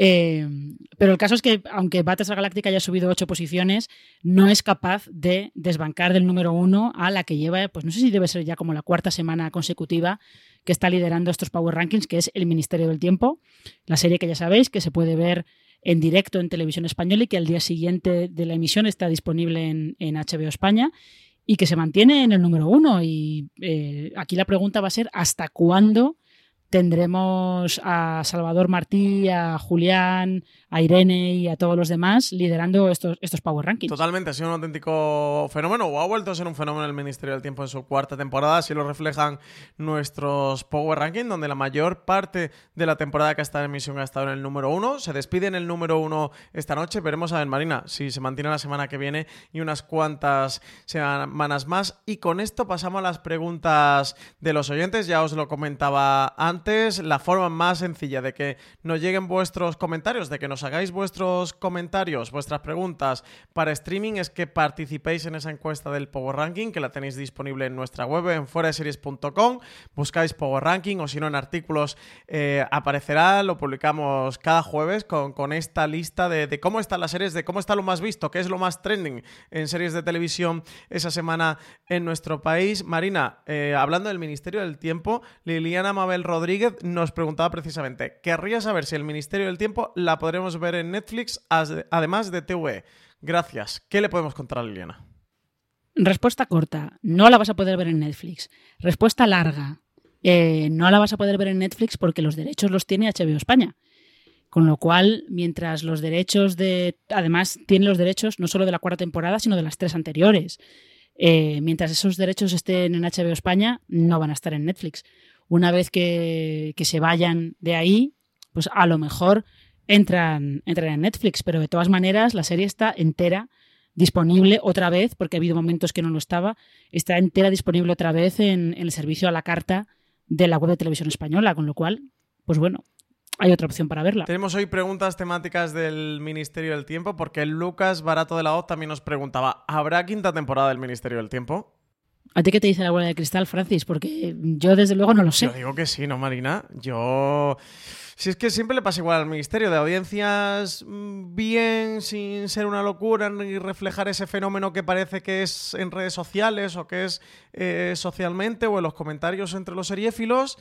Eh, pero el caso es que, aunque Battlestar Galáctica haya subido ocho posiciones, no es capaz de desbancar del número uno a la que lleva, pues no sé si debe ser ya como la cuarta semana consecutiva que está liderando estos Power Rankings, que es El Ministerio del Tiempo, la serie que ya sabéis que se puede ver en directo en televisión española y que al día siguiente de la emisión está disponible en, HBO España y que se mantiene en el número uno. Y eh, aquí la pregunta va a ser ¿hasta cuándo tendremos a Salvador Martí, a Julián, a Irene y a todos los demás liderando estos, estos Power Rankings. Totalmente, ha sido un auténtico fenómeno, o ha vuelto a ser un fenómeno el Ministerio del Tiempo en su cuarta temporada, así lo reflejan nuestros Power Rankings, donde la mayor parte de la temporada que ha estado en emisión ha estado en el número uno. Se despide en el número uno esta noche, veremos a ver, Marina, si se mantiene la semana que viene y unas cuantas semanas más. Y con esto pasamos a las preguntas de los oyentes, ya os lo comentaba antes, la forma más sencilla de que nos lleguen vuestros comentarios, de que nos hagáis vuestros comentarios, vuestras preguntas para streaming es que participéis en esa encuesta del Power Ranking, que la tenéis disponible en nuestra web, en fueraseries.com. Buscáis Power Ranking o si no en artículos eh, aparecerá, lo publicamos cada jueves con, con esta lista de, cómo están las series, de cómo está lo más visto, qué es lo más trending en series de televisión esa semana en nuestro país. Marina, eh, hablando del Ministerio del Tiempo, Liliana Mabel Rodríguez nos preguntaba precisamente, querría saber si el Ministerio del Tiempo la podremos ver en Netflix, además de TV. Gracias. ¿Qué le podemos contar a Liliana? Respuesta corta, no la vas a poder ver en Netflix. Respuesta larga, eh, no la vas a poder ver en Netflix porque los derechos los tiene HBO España. Con lo cual, mientras los derechos de... Además, tiene los derechos no solo de la cuarta temporada, sino de las tres anteriores. Eh, mientras esos derechos estén en HBO España, no van a estar en Netflix. Una vez que, que se vayan de ahí, pues a lo mejor entran, entran en Netflix, pero de todas maneras la serie está entera disponible otra vez, porque ha habido momentos que no lo estaba, está entera disponible otra vez en, el servicio a la carta de la web de televisión española, con lo cual, pues bueno, hay otra opción para verla. Tenemos hoy preguntas temáticas del Ministerio del Tiempo, porque Lucas Barato de la O también nos preguntaba, ¿habrá quinta temporada del Ministerio del Tiempo? ¿A ti qué te dice la bola de cristal, Francis? Porque yo desde luego no lo sé. Yo digo que sí, ¿no, Marina? Yo Si es que siempre le pasa igual al ministerio, de audiencias mm, bien, sin ser una locura, ni reflejar ese fenómeno que parece que es en redes sociales o que es eh, socialmente o en los comentarios entre los seriéfilos.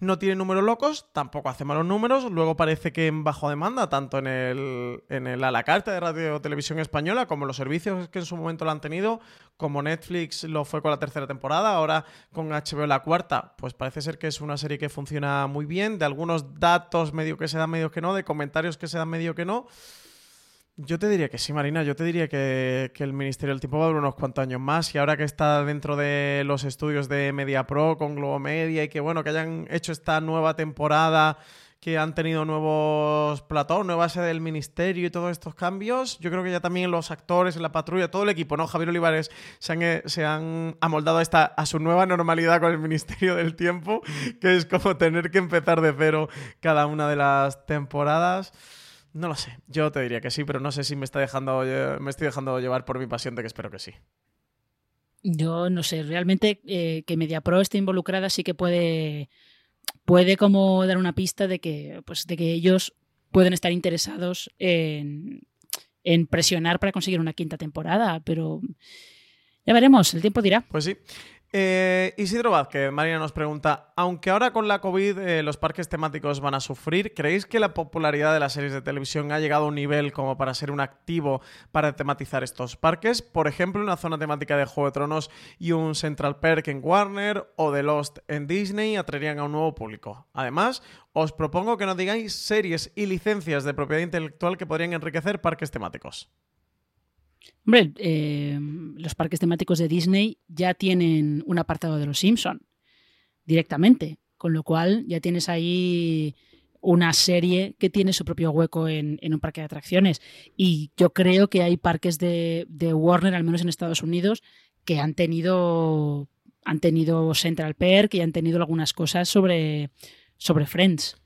No tiene números locos, tampoco hace malos números. Luego parece que en bajo demanda, tanto en el, en el a la carta de Radio Televisión Española como los servicios que en su momento lo han tenido, como Netflix lo fue con la tercera temporada, ahora con HBO la cuarta, pues parece ser que es una serie que funciona muy bien. De algunos datos medio que se dan, medio que no, de comentarios que se dan, medio que no. Yo te diría que sí, Marina. Yo te diría que, el Ministerio del Tiempo va a durar unos cuantos años más. Y ahora que está dentro de los estudios de Media Pro con Globo Media y que bueno, que hayan hecho esta nueva temporada que han tenido nuevos platós, nueva sede del ministerio y todos estos cambios. Yo creo que ya también los actores, la patrulla, todo el equipo, ¿no? Javier Olivares se han, eh, se han amoldado a, esta, a su nueva normalidad con el Ministerio del Tiempo, que es como tener que empezar de cero cada una de las temporadas. No lo sé, yo te diría que sí, pero no sé si me, está dejando, me estoy dejando llevar por mi pasión de que espero que sí. Yo no sé, realmente eh, que MediaPro esté involucrada sí que puede puede como dar una pista de que, pues, de que ellos pueden estar interesados en, en presionar para conseguir una quinta temporada, pero ya veremos, el tiempo dirá. Pues sí. Eh, Isidro Vázquez, Marina nos pregunta, aunque ahora con la COVID eh, los parques temáticos van a sufrir, ¿creéis que la popularidad de las series de televisión ha llegado a un nivel como para ser un activo para tematizar estos parques? Por ejemplo, una zona temática de Juego de Tronos y un Central Park en Warner o de Lost en Disney atraerían a un nuevo público. Además, os propongo que nos digáis series y licencias de propiedad intelectual que podrían enriquecer parques temáticos. Hombre, eh, los parques temáticos de Disney ya tienen un apartado de los Simpson directamente, con lo cual ya tienes ahí una serie que tiene su propio hueco en, un parque de atracciones. Y yo creo que hay parques de, Warner, al menos en Estados Unidos, que han tenido han tenido Central Park y han tenido algunas cosas sobre, sobre Friends.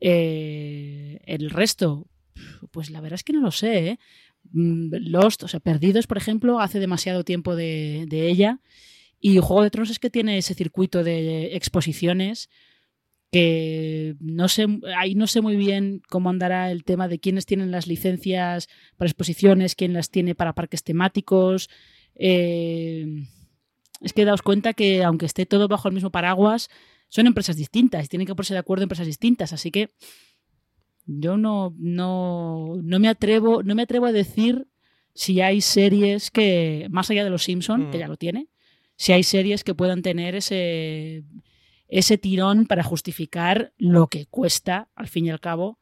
Eh, el resto, pues la verdad es que no lo sé. ¿eh? Mm, Lost, o sea, Perdidos, por ejemplo, hace demasiado tiempo de, ella. Y Juego de Tronos es que tiene ese circuito de exposiciones que no sé, ahí no sé muy bien cómo andará el tema de quiénes tienen las licencias para exposiciones, quién las tiene para parques temáticos. Eh, es que daos cuenta que aunque esté todo bajo el mismo paraguas, son empresas distintas, tienen que ponerse de acuerdo empresas distintas, así que yo no, no, no, me atrevo, no me atrevo a decir si hay series que, más allá de los Simpson, que mm. ya lo tiene, si hay series que puedan tener ese, ese tirón para justificar lo que cuesta, al fin y al cabo,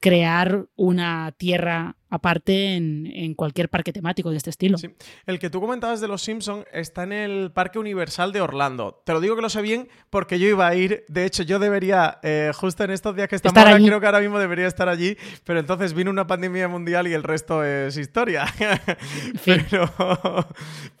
crear una tierra aparte en, cualquier parque temático de este estilo. El que tú comentabas de los Simpson está en el Parque Universal de Orlando. Te lo digo que lo sé bien porque yo iba a ir. De hecho, yo debería, eh, justo en estos días que estamos ahora, creo que ahora mismo debería estar allí, pero entonces vino una pandemia mundial y el resto es historia. pero,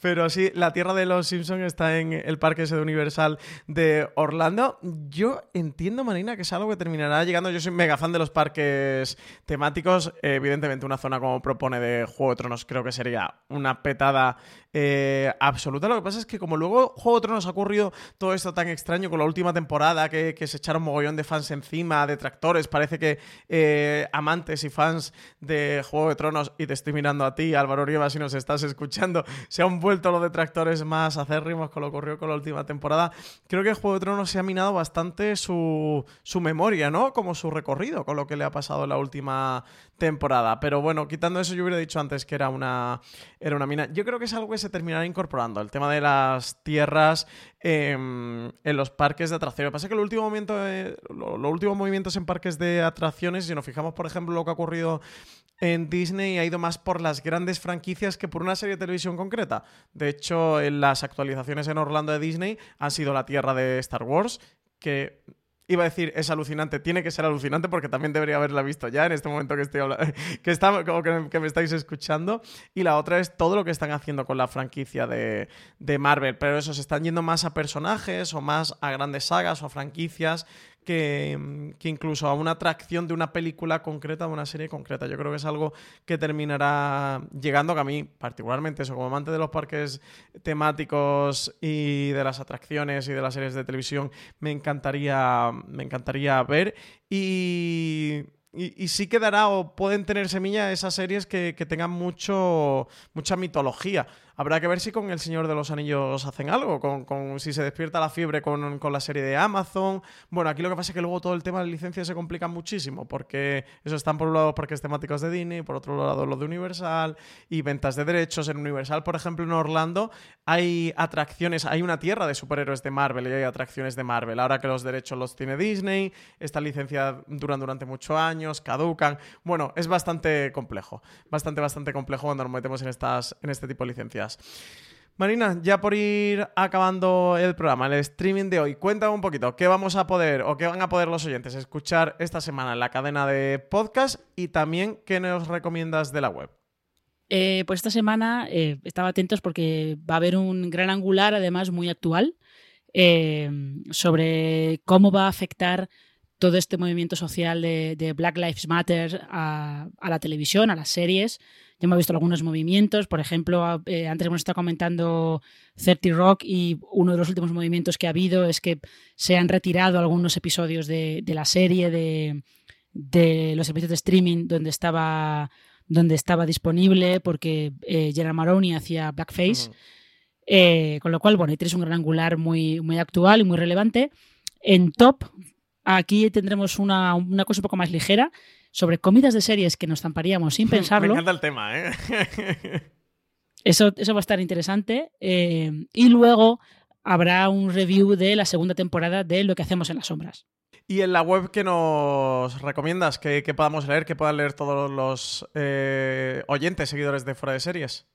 pero sí, la tierra de los Simpson está en el Parque ese de Universal de Orlando. Yo entiendo, Marina, que es algo que terminará llegando. Yo soy mega fan de los parques temáticos. evidentemente, una zona como propone de Juego de Tronos, creo que sería una petada eh, absoluta. Lo que pasa es que como luego Juego de Tronos ha ocurrido todo esto tan extraño con la última temporada, que, se echaron mogollón de fans encima, detractores, parece que eh, amantes y fans de Juego de Tronos, y te estoy mirando a ti, Álvaro Rieva, si nos estás escuchando, se han vuelto los detractores más acérrimos con lo que ocurrió con la última temporada. Creo que Juego de Tronos se ha minado bastante su, su memoria, ¿no? Como su recorrido con lo que le ha pasado en la última temporada. Pero bueno, quitando eso, yo hubiera dicho antes que era una, era una mina. Yo creo que es algo que se terminará incorporando, el tema de las tierras em, en los parques de atracciones. Pasa que el último momento, los últimos movimientos en parques de atracciones, si nos fijamos, por ejemplo, lo que ha ocurrido en Disney ha ido más por las grandes franquicias que por una serie de televisión concreta. De hecho, en las actualizaciones en Orlando de Disney han sido la tierra de Star Wars, que Iba a decir, es alucinante, tiene que ser alucinante porque también debería haberla visto ya en este momento que estoy hablando, que, está, que, me estáis escuchando. Y la otra es todo lo que están haciendo con la franquicia de, de, Marvel, pero eso, se están yendo más a personajes o más a grandes sagas o a franquicias que, que, incluso a una atracción de una película concreta, de una serie concreta. Yo creo que es algo que terminará llegando, que a mí particularmente eso, como amante de los parques temáticos y de las atracciones y de las series de televisión, me encantaría, me encantaría ver. Y y, sí quedará o pueden tener semilla esas series que, que, tengan mucho, mucha mitología. Habrá que ver si con El Señor de los Anillos hacen algo, con, con si se despierta la fiebre con, con, la serie de Amazon. Bueno, aquí lo que pasa es que luego todo el tema de licencias se complica muchísimo, porque eso están por un lado parques temáticos de Disney, por otro lado los de Universal y ventas de derechos. En Universal, por ejemplo, en Orlando hay atracciones, hay una tierra de superhéroes de Marvel y hay atracciones de Marvel. Ahora que los derechos los tiene Disney, esta licencia duran durante muchos años, caducan. Bueno, es bastante complejo, bastante, bastante complejo cuando nos metemos en, estas, en este tipo de licencias. Marina, ya por ir acabando el programa, el streaming de hoy, cuéntame un poquito, ¿qué vamos a poder o qué van a poder los oyentes escuchar esta semana en la cadena de podcast y también qué nos recomiendas de la web? Eh, pues esta semana eh, estaba atentos porque va a haber un gran angular, además muy actual, eh, sobre cómo va a afectar todo este movimiento social de, Black Lives Matter a, la televisión, a las series. Hemos visto algunos movimientos, por ejemplo, eh, antes hemos estado comentando 30 Rock y uno de los últimos movimientos que ha habido es que se han retirado algunos episodios de, la serie, de, los episodios de streaming donde estaba, donde estaba disponible porque eh, Gerard Maroney hacía Blackface. Eh, con lo cual, bueno, ahí tienes un gran angular muy, muy actual y muy relevante. En top, aquí tendremos una, una cosa un poco más ligera sobre comidas de series que nos zamparíamos sin pensarlo. Me encanta el tema, ¿eh? eso, eso va a estar interesante. Eh, y luego habrá un review de la segunda temporada de Lo que hacemos en las sombras. ¿Y en la web que nos recomiendas que, podamos leer, que puedan leer todos los eh, oyentes, seguidores de Fuera de Series?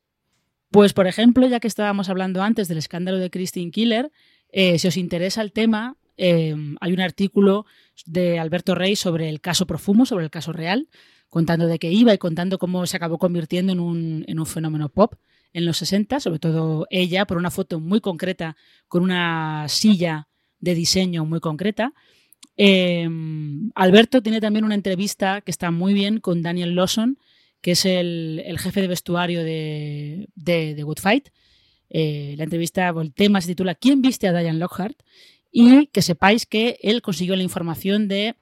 Pues, por ejemplo, ya que estábamos hablando antes del escándalo de Christine Killer, eh, si os interesa el tema, Em, hay un artículo de Alberto Rey sobre el caso Profumo, sobre el caso real, contando de qué iba y contando cómo se acabó convirtiendo en un, en un fenómeno pop en los 60, sobre todo ella, por una foto muy concreta, con una silla de diseño muy concreta. Em, Alberto tiene también una entrevista que está muy bien con Daniel Lawson, que es el, jefe de vestuario de, de, Good Fight. Eh, la entrevista, el tema se titula ¿Quién viste a Diane Lockhart? Y que sepáis que él consiguió la información de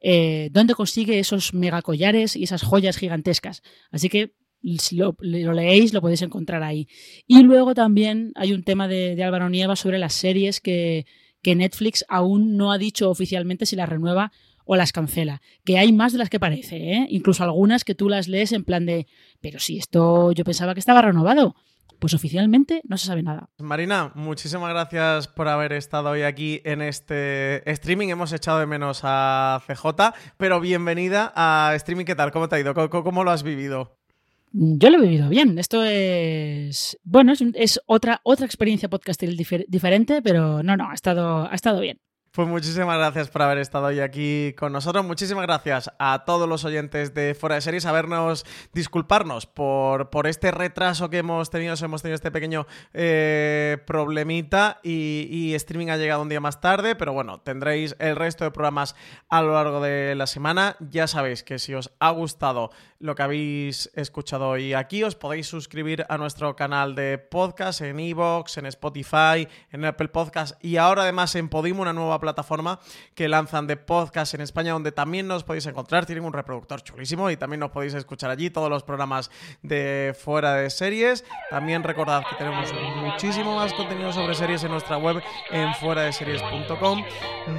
eh, dónde consigue esos megacollares y esas joyas gigantescas. Así que si lo, leéis lo podéis encontrar ahí. Y luego también hay un tema de, Álvaro Nieva sobre las series que, Netflix aún no ha dicho oficialmente si las renueva o las cancela. Que hay más de las que parece, ¿eh? incluso algunas que tú las lees en plan de, pero si esto yo pensaba que estaba renovado. Pues oficialmente no se sabe nada. Marina, muchísimas gracias por haber estado hoy aquí en este streaming. Hemos echado de menos a CJ, pero bienvenida a streaming. ¿Qué tal? ¿Cómo te ha ido? ¿Cómo, lo has vivido? Yo lo he vivido bien. Esto es. Bueno, es, otra, otra experiencia podcastil diferente, pero no, no, ha estado, ha estado bien. Pues muchísimas gracias por haber estado hoy aquí con nosotros. Muchísimas gracias a todos los oyentes de Fuera de Series. Habernos disculparnos por, por este retraso que hemos tenido. Hemos tenido este pequeño eh, problemita y, streaming ha llegado un día más tarde. Pero bueno, tendréis el resto de programas a lo largo de la semana. Ya sabéis que si os ha gustado lo que habéis escuchado hoy aquí, os podéis suscribir a nuestro canal de podcast en Evox, en Spotify, en Apple Podcast y ahora además en Podimo, una plataforma que lanzan de podcast en España, donde también nos podéis encontrar. Tienen un reproductor chulísimo y también nos podéis escuchar allí todos los programas de fuera de series. También recordad que tenemos muchísimo más contenido sobre series en nuestra web en fuera de series.com.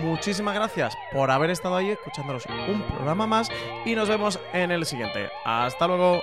Muchísimas gracias por haber estado ahí escuchándonos un programa más y nos vemos en el siguiente. Hasta luego.